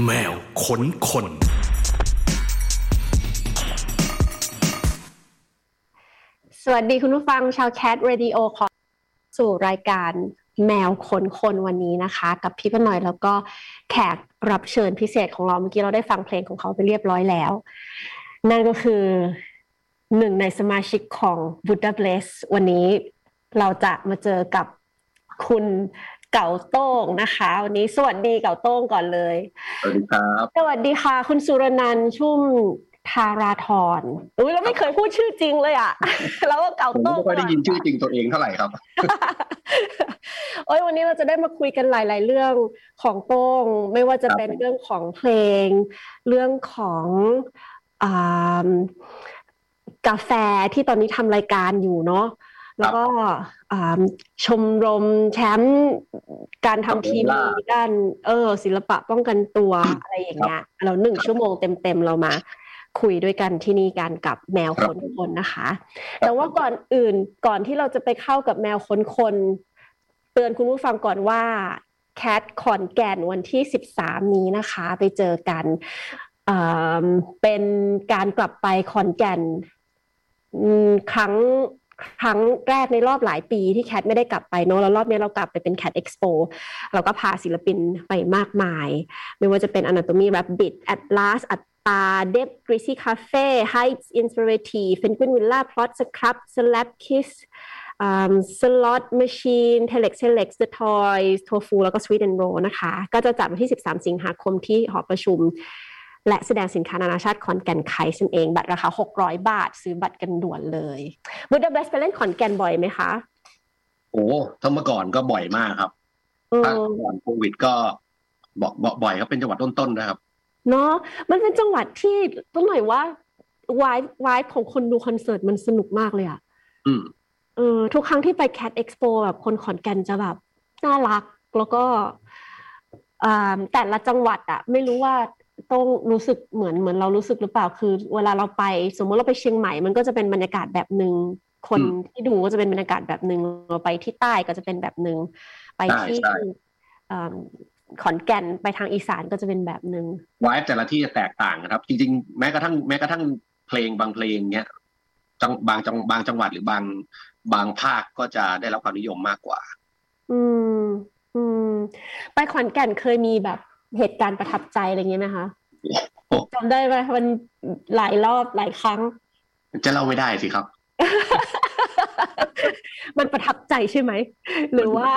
แมวขนคน สวัสดีคุณผู้ฟังชาวแคทเรดิโอขอสู่รายการแมวขนคนวันนี้นะคะ กับพี่ป้าหน่อยแล้วก็แขกรับเชิญพิเศษของเราเมื่อกี้เราได้ฟังเพลงของเขาไปเรียบร้อยแล้ว นั่นก็คือหนึ่งในสมาชิกของ Buddha Bless วันนี้เราจะมาเจอกับคุณ เก่าโต้งนะคะ วันนี้สวัสดีเก่าโต้งก่อนเลย สวัสดีครับ สวัสดีค่ะ คุณสุรนันท์ชุ่มทาราธรอุ้ยเราไม่เคยพูดชื่อจริงเลยอะแล้วก็เก่าผมโต้งไม่ค่อยได้ยินชื่อจริงตัวเองเท่าไหร่ครับโอ้ยวันนี้เราจะได้มาคุยกันหลาย ๆ เรื่องของโต้ง ไม่ว่าจะเป็นเรื่องของเพลง เรื่องของอ่ากาแฟที่ตอนนี้ทำรายการอยู่เนาะ แล้วก็อ่าชมรมแชมป์การทำทีวีด้านเออศิลปะป้องกันตัวอะไรอย่างเงี้ยเราหนึ่งชั่วโมงเต็มๆเรามาคุยด้วยกันที่นี่กันกับแมวคนคนนะคะ แต่ว่าก่อนอื่นก่อนที่เราจะไปเข้ากับแมวคนคนเตือนคุณผู้ฟังก่อนว่าแคทขอนแก่นวันที่13นี้นะคะ ไปเจอกันเอ่อเป็นการกลับไปขอนแก่นอืมครั้ง ครั้งแรกในรอบหลายปีที่แคทไม่ได้กลับไปเนาะแล้วรอบนี้เรากลับไปเป็น Cat Expo เราก็พาศิลปินไปมากมาย ไม่ว่าจะเป็น Anatomy Rabbit Atlas อัตาเดฟ Greasy Cafe HYBS Inspirative Penguin Villa Plot Scrubb Slapkiss Slot Machine Telex Telexs The TOYS ทัวฟูแล้วก็สวีเดนโรนะคะ ก็จะจัดวันที่ 13 สิงหาคมที่หอประชุม และแสดงสินค้านานาชาติขอนแก่นไคส์นั่นเองบัตรราคา 600 บาท ซื้อบัตรกันด่วนเลยบูดาเบสไปเล่นขอนแก่นบ่อยไหมคะโอ้ถ้าเมื่อก่อนก็บ่อยมากครับเอถ้าอก่อนโควิดก็บอกบอกบ่อยครับเป็นจังหวัดต้นๆนะครับเนาะมันเป็นจังหวัดที่ต้องหน่อยว่าวายวายของคนดูคอนเสิร์ตมันสนุกมากเลยอะอืมเออทุกครั้งที่ไป Cat Expo แบบคนขอนแก่นจะแบบน่ารักแล้วก็อ่าแต่ละจังหวัดอะไม่รู้ว่า ต้องรู้สึกเหมือนเหมือนเรารู้สึกหรือเปล่าคือ เวลาเราไปสมมติเราไปเชียงใหม่ มันก็จะเป็นบรรยากาศแบบหนึ่งคนอืมที่ดูก็จะเป็นบรรยากาศแบบหนึ่งเราไปที่ใต้ก็จะเป็นแบบหนึ่งไปใช่ที่ใช่อ่าขอนแก่นไปทางอีสานก็จะเป็นแบบหนึ่งวายแต่ละที่จะแตกต่างนะครับ จริง ๆ แม้กระทั่งแม้กระทั่งเพลงบางเพลงเนี้ยจังบางจังบางจังหวัดหรือบางบางภาคก็จะได้รับความนิยมมากกว่า อืม อืม ไปขอนแก่นเคยมีแบบ เหตุการณ์ประทับใจอะไรอย่างเงี้ยไหมคะโอ้จำได้ไหมมันหลายรอบหลายครั้ง จะเล่าไม่ได้สิครับ มันประทับใจใช่ไหม หรือว่า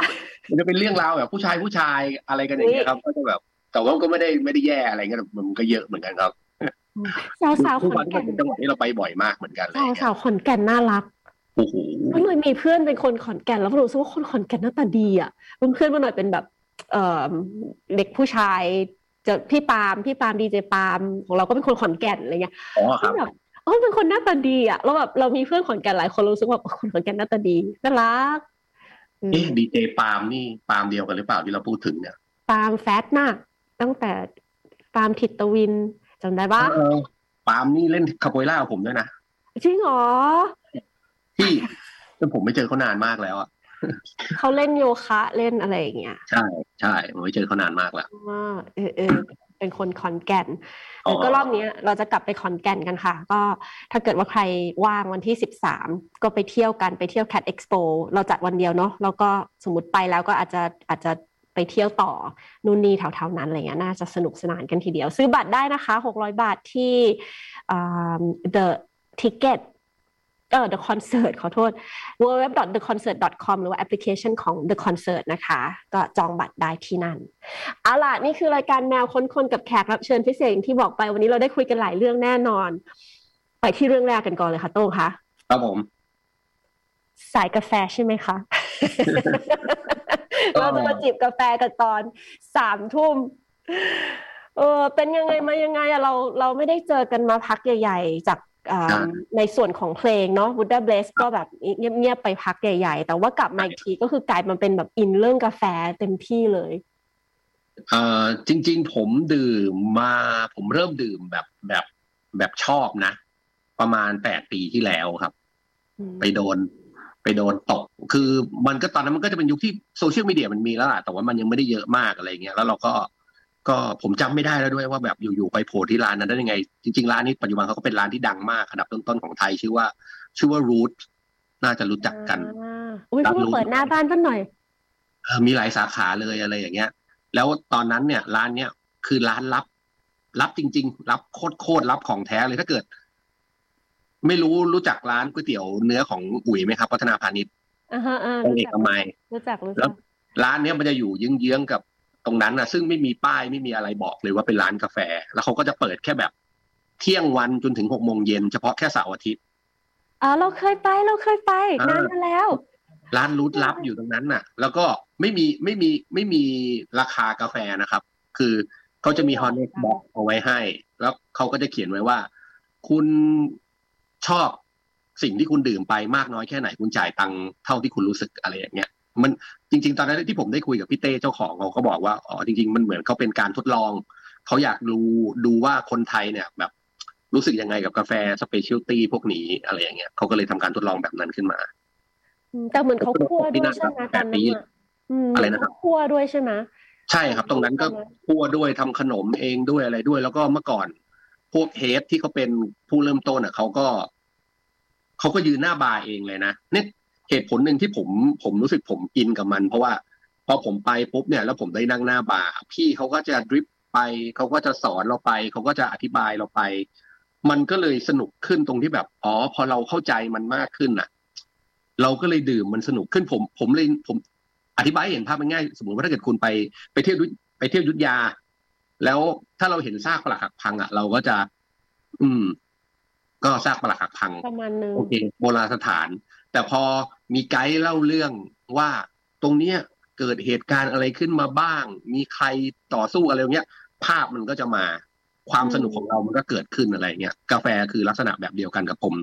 มันจะเป็นเรื่องราวแบบผู้ชายผู้ชายอะไรกันอย่างเงี้ยครับ ก็จะแบบ แต่ว่าก็ไม่ได้ไม่ได้แย่อะไรเงี้ยมันก็เยอะเหมือนกันครับสาวสาวทุกขอวันนก็แก่นเป็นจังหวัดที่เราไปบ่อยมากเหมือนกันเลยสาวสาวขอนแก่นน่ารักโอ้โหมันเลยมีเพื่อนเป็นคนขอนแก่นแล้วรู้สึกว่าคนขอนแก่นหน้าตาดีอะเพื่อนๆมาหน่อยเป็นแบบ เอ่อเด็กผู้ชายจะพี่ปาล์มพี่ปาล์มดีเจปาล์มของเราก็เป็นคนขอนแก่นอะไรเงี้ยอ๋อครับแบบอ๋อเป็นคนหน้าตาดีอะแล้วแบบเรามีเพื่อนขอนแก่นหลายคนรู้สึกว่าคนขอนแก่นหน้าตาดีน่ารักอืมเอ๊ะดีเจปาล์มนี่ปาล์มเดียวกันหรือเปล่าที่เราพูดถึงเนี่ยปาล์มแฟตมาก ตั้งแต่ปาล์มทิตวินจำได้ปะเออปาล์มนี่เล่นคาโปยล่ากับผมด้วยนะจริงเหรอที่ซึ่งผมไม่เจอเขานานมากแล้วอะ เขาเล่นโยคะเล่นอะไรอย่างเงี้ยใช่ใช่ผมไม่เจอเขานานมากแล้วว่าเออเออเป็นคนขอนแก่นอ๋อแล้วก็รอบเนี้ยเราจะกลับไปขอนแก่นกันค่ะ ก็ถ้าเกิดว่าใครว่างวันที่13ก็ไปเที่ยวกันไปเที่ยว Cat Expo เราจัดวันเดียวเนาะแล้วก็สมมติไปแล้วก็อาจจะอาจจะไปเที่ยวต่อนู่นนี่แถวๆนั้นอะไรเงี้ยน่าจะสนุกสนานกันทีเดียว ซื้อบัตรได้นะคะ600บาทที่อ่า The Ticket เออ The Concert ขอโทษ www.theconcert.com หรือว่าแอปพลิเคชันของ The Concert นะคะ ก็จองบัตรได้ที่นั่นเอาล่ะนี่คือรายการแนวค้นคนกับแขกรับเชิญพิเศษอย่างที่บอกไปวันนี้เราได้คุยกันหลายเรื่องแน่นอน ไปที่เรื่องแรกกันก่อนเลยค่ะโต้งคะครับผม สายกาแฟใช่ไหมคะ เราจะมาจิบกาแฟกันตอนสามทุ่มเออเป็นยังไงมายังไงอะเราเราไม่ได้เจอกันมาพักใหญ่ ๆ จากอ่าครับ ในส่วนของเพลงเนาะ Buddha Bless ก็แบบเงียบๆไปพักใหญ่ๆ แต่ว่ากลับมาอีกทีก็คือกลายมาเป็นแบบอินเรื่องกาแฟเต็มที่เลยเอ่อจริง ๆ ผมดื่มมาผมเริ่มดื่มแบบแบบแบบชอบนะ ประมาณแปดปีที่แล้วครับ ไปโดน ไปโดนตก คือมันก็ตอนนั้นมันก็จะเป็นยุคที่โซเชียลมีเดียมันมีแล้วล่ะแต่ว่ามันยังไม่ได้เยอะมากอะไรเงี้ยแล้วเราก็ ก็ผมจำไม่ได้แล้วด้วยว่าแบบอยู่ๆไปโผล่ที่ร้านนั้นได้ยังไง จริงๆร้านนี้ปัจจุบันเขาก็เป็นร้านที่ดังมากอันดับต้นๆของไทยชื่อว่า ชื่อว่ารูทน่าจะรู้จักกันอุ้ยเพิ่งเปิดหน้าบ้านสักหน่อยมีหลายสาขาเลยอะไรอย่างเงี้ย แล้วตอนนั้นเนี่ย ร้านเนี้ยคือร้านรับรับจริง ๆ รับโคตรโคตรรับของแท้เลยถ้าเกิด ไม่รู้รู้จักร้านก๋วยเตี๋ยวเนื้อของอุ๋ยไหมครับพัฒนาพาณิชย์อ่าฮะอ่าเอกมัยรู้จักรู้จักร้านเนี้ยมันจะอยู่เยื้องๆกับ ตรงนั้นนะซึ่งไม่มีป้ายไม่มีอะไรบอกเลยว่าเป็นร้านกาแฟ แล้วเขาก็จะเปิดแค่แบบเที่ยงวันจนถึงหกโมงเย็นเฉพาะแค่เสาร์อาทิตย์อ๋อเราเคยไปเราเคยไปนานมาแล้ว ร้านรูทลับอยู่ตรงนั้นน่ะ แล้วก็ไม่มีไม่มีไม่มีราคากาแฟนะครับ คือเขาจะมีฮอนเน็กบอกเอาไว้ให้ แล้วเขาก็จะเขียนไว้ว่า คุณชอบสิ่งที่คุณดื่มไปมากน้อยแค่ไหนคุณจ่ายตังค์เท่าที่คุณรู้สึกอะไรอย่างเงี้ย มันจริง ๆ ตอนนั้นที่ผมได้คุยกับพี่เต้เจ้าของเขาก็บอกว่าอ๋อจริง ๆ มันเหมือนเขาเป็นการทดลอง เขาอยากดูดูว่าคนไทยเนี่ยแบบรู้สึกยังไงกับกาแฟสเปเชียลตี้พวกนี้อะไรอย่างเงี้ยเขาก็เลยทำการทดลองแบบนั้นขึ้นมาแต่เหมือนเขาคั่วด้วยใช่ไหมตอนนั้นอะไรนะครับคั่วด้วยใช่ไหมใช่ครับ ตรงนั้นก็คั่วด้วยทำขนมเองด้วยอะไรด้วย แล้วก็เมื่อก่อน พวกเฮดที่เขาเป็นผู้เริ่มต้นอะเขาก็เขาก็ยืนหน้าบาร์เองเลยนะเนี่ย เหตุผลหนึ่งที่ผมผมรู้สึกผมอินกับมัน เพราะว่าพอผมไปปุ๊บเนี่ยแล้วผมได้นั่งหน้าบาร์พี่เขาก็จะดริปไปเขาก็จะสอนเราไปเขาก็จะอธิบายเราไป มันก็เลยสนุกขึ้นตรงที่แบบอ๋อพอเราเข้าใจมันมากขึ้นอะ เราก็เลยดื่มมันสนุกขึ้นผมผมเลยผมอธิบายเห็นภาพมันง่าย สมมติว่าถ้าเกิดคุณไปไปเที่ยวไปเที่ยวยุทธยา แล้วถ้าเราเห็นซากปลักหักพังอะ เราก็จะ อืม ก็ซากปลักหักพังประมาณนึงโอเคโบราณสถาน แต่พอมีไกด์เล่าเรื่องว่าตรงเนี้ยเกิดเหตุการณ์อะไรขึ้นมาบ้าง มีใครต่อสู้อะไรเงี้ย ภาพมันก็จะมาความสนุกของเรามันก็เกิดขึ้นอะไรเงี้ยกาแฟคือลักษณะแบบเดียวกันกับผม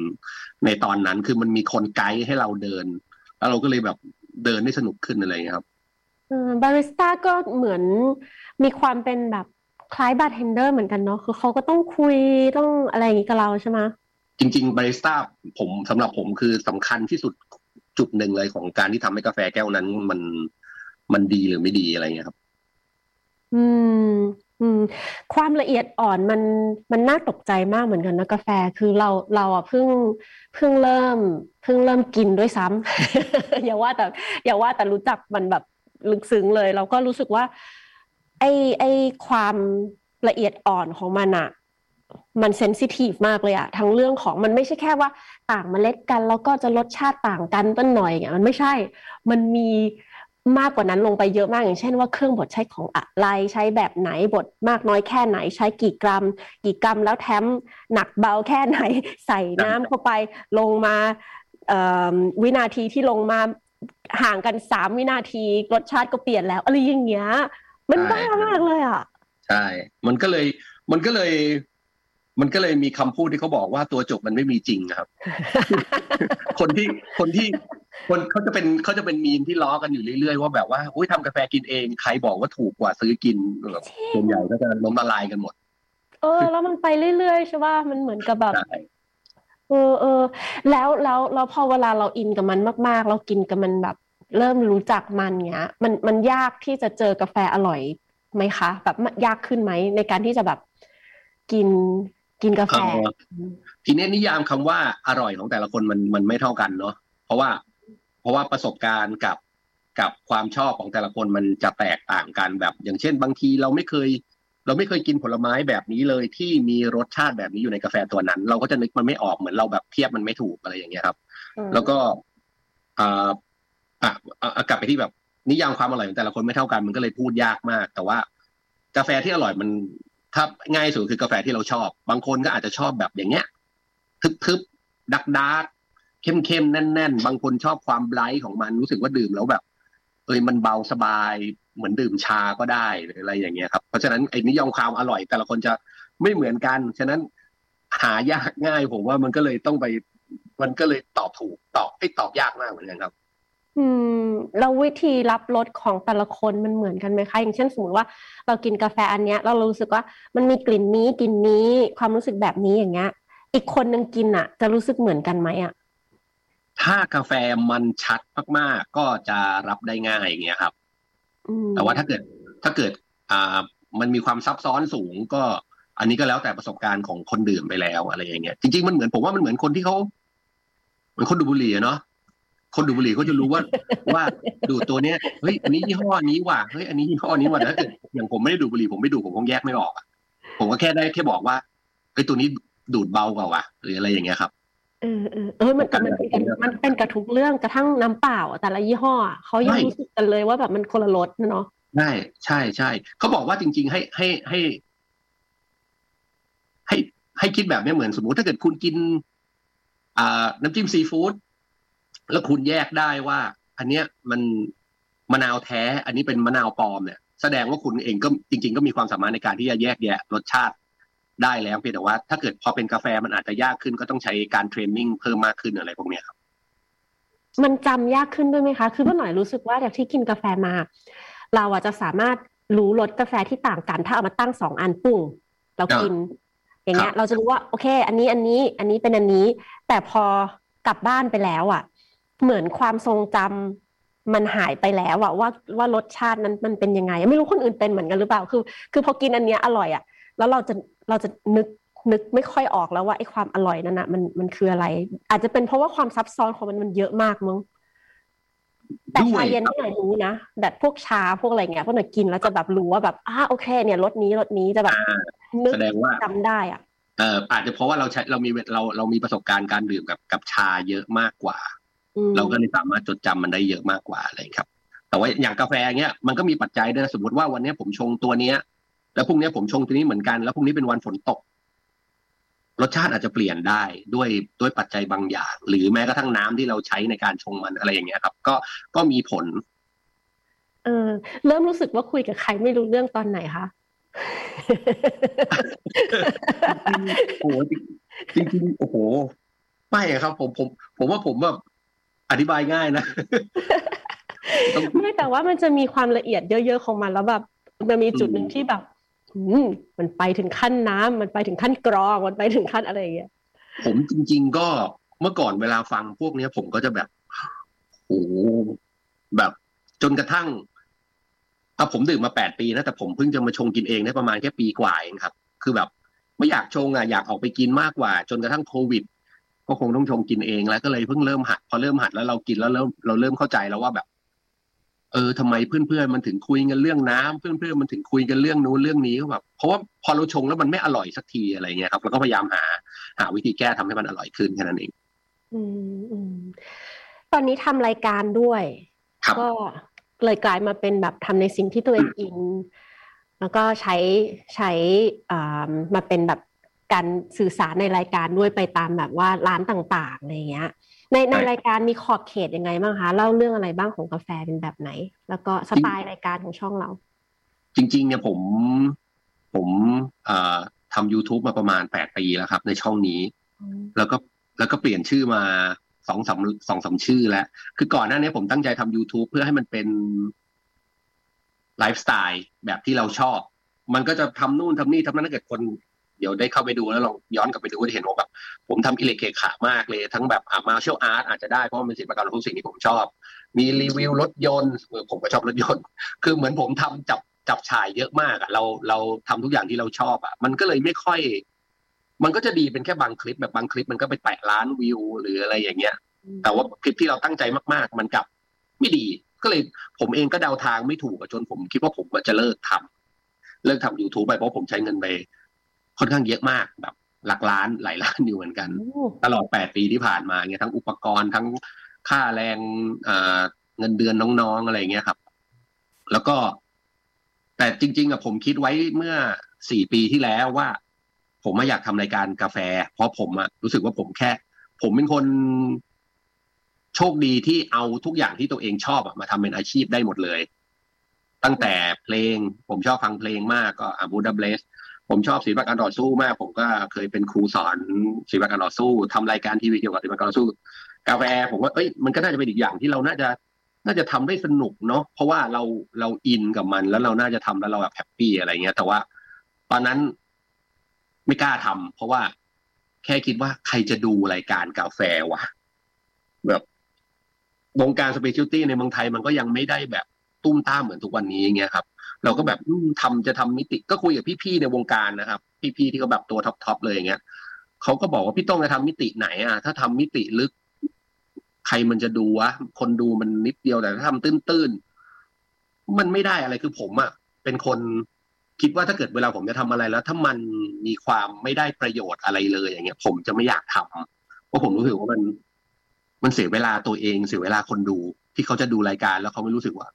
ในตอนนั้นคือมันมีคนไกด์ให้เราเดิน แล้วเราก็เลยแบบเดินได้สนุกขึ้นอะไรเงี้ยครับบาริสต้าก็เหมือนมีความเป็นแบบคล้ายบาร์เทนเดอร์เหมือนกันเนาะคือเขาก็ต้องคุยต้องอะไรอย่างนี้กับเราใช่ไหม จริงๆบาริสต้าผมสำหรับผมคือสำคัญที่สุดจุดหนึ่งเลยของการที่ทำให้กาแฟแก้วนั้นมันมันดีหรือไม่ดีอะไรเงี้ยครับ อืม อืม ความละเอียดอ่อนมันมันน่าตกใจมากเหมือนกันนะกาแฟคือเราเราอะเพิ่งเพิ่งเริ่มเพิ่งเริ่มกินด้วยซ้ำอย่าว่าแต่อย่าว่าแต่รู้จักมันแบบลึกซึ้งเลย เราก็รู้สึกว่า ไอไอความละเอียดอ่อนของมันอะ มันเซนซิทีฟมากเลยอะทั้งเรื่องของมันไม่ใช่แค่ว่าต่างเมล็ดกัน แล้วก็จะรสชาติต่างกันต้นหน่อยเงี้ยมันไม่ใช่ มันมีมากกว่านั้นลงไปเยอะมากอย่างเช่นว่าเครื่องบดใช้ของอะไรใช้แบบไหนบดมากน้อยแค่ไหนใช้กี่กรัม กี่กรัมแล้วแถมหนักเบาแค่ไหน ใส่น้ำเข้าไปลงมาวินาทีที่ลงมาห่างกันสามวินาทีรสชาติก็เปลี่ยนแล้วอะไรอย่างเงี้ย มันบ้ามากเลยอะใช่ มันก็เลยมันก็เลย มันก็เลยมีคำพูดที่เขาบอกว่าตัวจบมันไม่มีจริงครับ คนที่คนที่คนเขาจะเป็นเขาจะเป็นมีนที่ล้อกันอยู่เรื่อยๆว่าแบบว่าอุ้ยทำกาแฟกินเองใครบอกว่าถูกกว่าซื้อกินแบบส่วนใหญ่ก็จะล้มละลายกันหมด เออ แล้วมันไปเรื่อยๆใช่ป่ะมันเหมือนกับแบบเออเออแล้วแล้วแล้วพอเวลาเราอินกับมันมาก ๆ เรากินกับมันแบบ เริ่มรู้จักมันเงี้ย มันมันยากที่จะเจอกาแฟอร่อยไหมคะ แบบยากขึ้นไหมในการที่จะแบบกิน กินกาแฟทีนี้นิยามคำว่าอร่อยของแต่ละคนมันมันไม่เท่ากันเนาะเพราะว่า เพราะว่าประสบการณ์กับกับความชอบของแต่ละคนมันจะแตกต่างกันแบบ อย่างเช่น บางทีเราไม่เคย เราไม่เคยกินผลไม้แบบนี้เลยที่มีรสชาติแบบนี้อยู่ในกาแฟตัวนั้น เราก็จะนึกมันไม่ออกเหมือนเราแบบเทียบมันไม่ถูกอะไรอย่างเงี้ยครับ แล้วก็อ่าอะกลับไปที่แบบนิยามความอร่อยของแต่ละคนไม่เท่ากันมันก็เลยพูดยากมาก แต่ว่ากาแฟที่อร่อยมัน ถ้าง่ายสุดคือกาแฟที่เราชอบ บางคนก็อาจจะชอบแบบอย่างเงี้ยทึบๆดักดักเข้มๆแน่น ๆ บางคนชอบความไบรท์ของมันรู้สึกว่าดื่มแล้วแบบ เอ้ยมันเบาสบายเหมือนดื่มชาก็ได้หรืออะไรอย่างเงี้ยครับเพราะฉะนั้นไอ้นิยมความอร่อย แต่ละคนจะไม่เหมือนกัน ฉะนั้นหายากง่ายผมว่ามันก็เลยต้องไป มันก็เลยตอบถูกตอบไอ้ตอบยากมากเหมือนกันครับ อืมแล้ววิธีรับรสของแต่ละคนมันเหมือนกันไหมคะ อย่างเช่นสมมติว่าเรากินกาแฟอันเนี้ยเรารู้สึกว่ามันมีกลิ่นนี้กลิ่นนี้ความรู้สึกแบบนี้อย่างเงี้ย อีกคนนึงกินอะ จะรู้สึกเหมือนกันไหมอะถ้ากาแฟมันชัดมากๆ ก็จะรับได้ง่ายอย่างเงี้ยครับแต่ว่าถ้าเกิดถ้าเกิด อ่า มันมีความซับซ้อนสูงก็ อันนี้ก็แล้วแต่ประสบการณ์ของคนดื่มไปแล้วอะไรอย่างเงี้ยจริงๆมันเหมือนผมว่ามันเหมือนคนที่เขาเหมือนคนดูบุหรี่เนาะ คนดูบุหรี่เขาจะรู้ว่าว่าดูตัวเนี้ยเฮ้ยอันนี้ยี่ห้อนี้ว่ะเฮ้ยอันนี้ยี่ห้อนี้ว่ะถ้าเกิดอย่างผมไม่ได้ดูบุหรี่ผมไม่ดูผมคงแยกไม่ออกผมก็แค่ได้แค่บอกว่าเฮ้ยตัวนี้ดูดเบากว่าวะหรืออะไรอย่างเงี้ยครับเออเออเออมันมันเป็นมันเป็นกระทุกเรื่องกระทั่งน้ำเปล่า แต่ละยี่ห้อเขายังรู้สึกกันเลยว่าแบบมันคนละรสเนาะใช่ใช่ใช่เขาบอกว่าจริง ๆ ให้ให้ให้ ให้ให้คิดแบบนี้เหมือนสมมุติถ้าเกิดคุณกิน อ่า น้ำจิ้มซีฟู้ด แล้วคุณแยกได้ว่า อันเนี้ยมันมะนาวแท้ อันนี้เป็นมะนาวปลอมเนี่ย แสดงว่าคุณเองก็จริง ๆ ก็มีความสามารถในการที่จะแยกแยะรสชาติได้แล้วเพียงแต่ว่า ถ้าเกิดพอเป็นกาแฟมันอาจจะยากขึ้นก็ต้องใช้การเทรนนิ่งเพิ่มมากขึ้นอะไรพวกนี้ครับ มันจำยากขึ้นด้วยไหมคะ คือเมื่อหน่อยรู้สึกว่าจากที่กินกาแฟมา เราอาจจะสามารถรู้รสกาแฟที่ต่างกัน ถ้าเอามาตั้งสองอันปุ่งเรากิน อย่างเงี้ย เราจะรู้ว่าโอเค อันนี้อันนี้ อันนี้เป็นอันนี้ แต่พอกลับบ้านไปแล้วอะ เหมือนความทรงจำมันหายไปแล้วอะว่าว่ารสชาตินั้นมันเป็นยังไง ไม่รู้คนอื่นเป็นเหมือนกันหรือเปล่าคือ คือพอกินอันเนี้ยอร่อยอะแล้วเราจะเราจะนึกนึกไม่ค่อยออกแล้วว่าไอ้ความอร่อยนั่นนะมันมันคืออะไร อาจจะเป็นเพราะว่าความซับซ้อนของมันมันเยอะมากมั้งแต่ชาเย็นที่ไหนรู้นะแบบพวกชาพวกอะไรเงี้ยพวกหน่อยกินแล้วจะแบบรู้ว่าแบบอ่าโอเค เนี่ยรสนี้รสนี้จะแบบนึกแสดงว่าจำได้อะเอออาจจะเพราะว่าเราใช้เรามีเราเรามีประสบการณ์การดื่มกับกับชาเยอะมากกว่า เราก็เลยสามารถจดจำมันได้เยอะมากกว่าอะไรครับ แต่ว่าอย่างกาแฟเงี้ยมันก็มีปัจจัยด้วยสมมติว่าวันนี้ผมชงตัวเนี้ย แล้วพรุ่งนี้ผมชงตัวนี้เหมือนกันแล้วพรุ่งนี้เป็นวันฝนตก รสชาติอาจจะเปลี่ยนได้ด้วยด้วยปัจจัยบางอย่าง หรือแม้กระทั่งน้ำที่เราใช้ในการชงมันอะไรอย่างเงี้ยครับ ก็ก็มีผล เออ เริ่มรู้สึกว่าคุยกับใครไม่รู้เรื่องตอนไหนคะโอ้โหจริงๆโอ้โหไม่ครับผมผม ผมว่าผมแบบ อธิบายง่ายนะไม่แต่ว่ามันจะมีความละเอียดเยอะๆของมันแล้วแบบมันมีจุดหนึ่งที่แบบมันไปถึงขั้นน้ำมันไปถึงขั้นกรองมันไปถึงขั้นอะไรอย่างเงี้ยผมจริง ๆ ก็เมื่อก่อนเวลาฟังพวกเนี้ย ผมก็จะแบบโอ้แบบ จนกระทั่งเอาผมดื่มมาแปดปีนะแต่ผมเพิ่งจะมาชงกินเองได้ประมาณแค่ปีกว่าเองครับ คือแบบ ไม่อยากชงอะอยากออกไปกินมากกว่า จนกระทั่งโควิด ก็คงต้องชงกินเองแล้วก็เลยเพิ่งเริ่มหัด พอเริ่มหัดแล้วเรากินแล้วเราเราเริ่มเข้าใจแล้วว่าแบบ เออทำไมเพื่อนๆมันถึงคุยกันเรื่องน้ำเพื่อนๆมันถึงคุยกันเรื่องนู้นเรื่องนี้ก็แบบเพราะว่าพอเราชงแล้วมันไม่อร่อยสักทีอะไรเงี้ยครับเราก็พยายามหา หาวิธีแก้ทำให้มันอร่อยขึ้นแค่นั้นเอง อืมอืมตอนนี้ทำรายการด้วยก็เลยกลายมาเป็นแบบทำในสิ่งที่ตัวเองอินแล้วก็ใช้ใช้อ่ามาเป็นแบบ การสื่อสารในรายการด้วยไปตามแบบว่าร้านต่างๆอะไรเงี้ย ในในรายการมีขอบเขตยังไงบ้างคะเล่าเรื่องอะไรบ้างของกาแฟเป็นแบบไหน แล้วก็สไตล์รายการของช่องเรา จริง ๆ เนี่ยผมผมทำ YouTube มาประมาณแปดปีแล้วครับ ในช่องนี้ แล้วก็แล้วก็เปลี่ยนชื่อมาสองสามสองสาชื่อแล้ว คือก่อนหน้านี้ผมตั้งใจทำ YouTube เพื่อให้มันเป็นไลฟ์สไตล์แบบที่เราชอบ มันก็จะทำนู่นทำนี่ทำนั้นถ้าเกิดคน เดี๋ยวได้เข้าไปดูแล้วลองย้อนกลับไปดูก็จะเห็นว่าแบบผมทำอิเล็กเคขามากเลย ทั้งแบบอ่ามาเชลอาร์ตอาจจะได้เพราะมันเป็นศิลปกรรมทุกสิ่งที่ผมชอบ มีรีวิวรถยนต์ผมก็ชอบรถยนต์ คือเหมือนผมทำจับจับฉายเยอะมากอะเราเราทำทุกอย่างที่เราชอบอะมันก็เลยไม่ค่อย มันก็จะดีเป็นแค่บางคลิปแบบบางคลิปมันก็ไปแตะล้านวิวหรืออะไรอย่างเงี้ย แต่ว่าคลิปที่เราตั้งใจมาก ๆ มันกลับไม่ดีก็เลยผมเองก็เดาทางไม่ถูกจนผมคิดว่าผมจะเลิกทำเลิกทำ YouTube ไปเพราะผมใช้เงินไป ค่อนข้างเยอะมากแบบหลักล้านหลายล้านอยู่เหมือนกัน ตลอดแปดปีที่ผ่านมาเนี่ยทั้งอุปกรณ์ทั้งค่าแรงเงินเดือนน้องๆอะไรเงี้ยครับ แล้วก็ แต่จริง ๆอะผมคิดไว้เมื่อสี่ปีที่แล้วว่า ผมไม่อยากทำรายการกาแฟ เพราะผมอะรู้สึกว่าผมแค่ ผมเป็นคนโชคดีที่เอาทุกอย่างที่ตัวเองชอบมาทำเป็นอาชีพได้หมดเลย ตั้งแต่เพลง ผมชอบฟังเพลงมากก็อะ Buddha Bless ผมชอบศิลปะการต่อสู้มาก ผมก็เคยเป็นครูสอนศิลปะการต่อสู้ทำรายการทีวีเกี่ยวกับศิลปะการต่อสู้ กาแฟผมว่าเอ้ยมันก็น่าจะเป็นอีกอย่างที่เราน่าจะน่าจะทำได้สนุกเนาะเพราะว่าเราเรา in กับมัน แล้วเราน่าจะทำแล้วเราแบบ happy อะไรเงี้ย แต่ว่า ตอนนั้นไม่กล้าทำเพราะว่าแค่คิดว่าใครจะดูรายการกาแฟวะแบบวงการ specialty ในเมืองไทยมันก็ยังไม่ได้แบบตุ้มต้ามเหมือนทุกวันนี้เงี้ยครับ เราก็แบบทำจะทำมิติก็คุยกับพี่ๆในวงการนะครับ พี่ๆที่เขาแบบตัว top ๆเลยอย่างเงี้ยเขาก็บอกว่าพี่ต้องจะทำมิติไหนอะ ถ้าทำมิติลึก ใครมันจะดูวะคนดูมันนิดเดียวแต่ถ้าทำตื้นๆมันไม่ได้อะไรคือผมอะเป็นคนคิดว่าถ้าเกิดเวลาผมจะทำอะไรแล้ว ถ้ามันมีความไม่ได้ประโยชน์อะไรเลย อย่างเงี้ย ผมจะไม่อยากทำเพราะผมรู้สึกว่ามัน มันเสียเวลาตัวเองเสียเวลาคนดู ที่เขาจะดูรายการแล้วเขาไม่รู้สึกว่า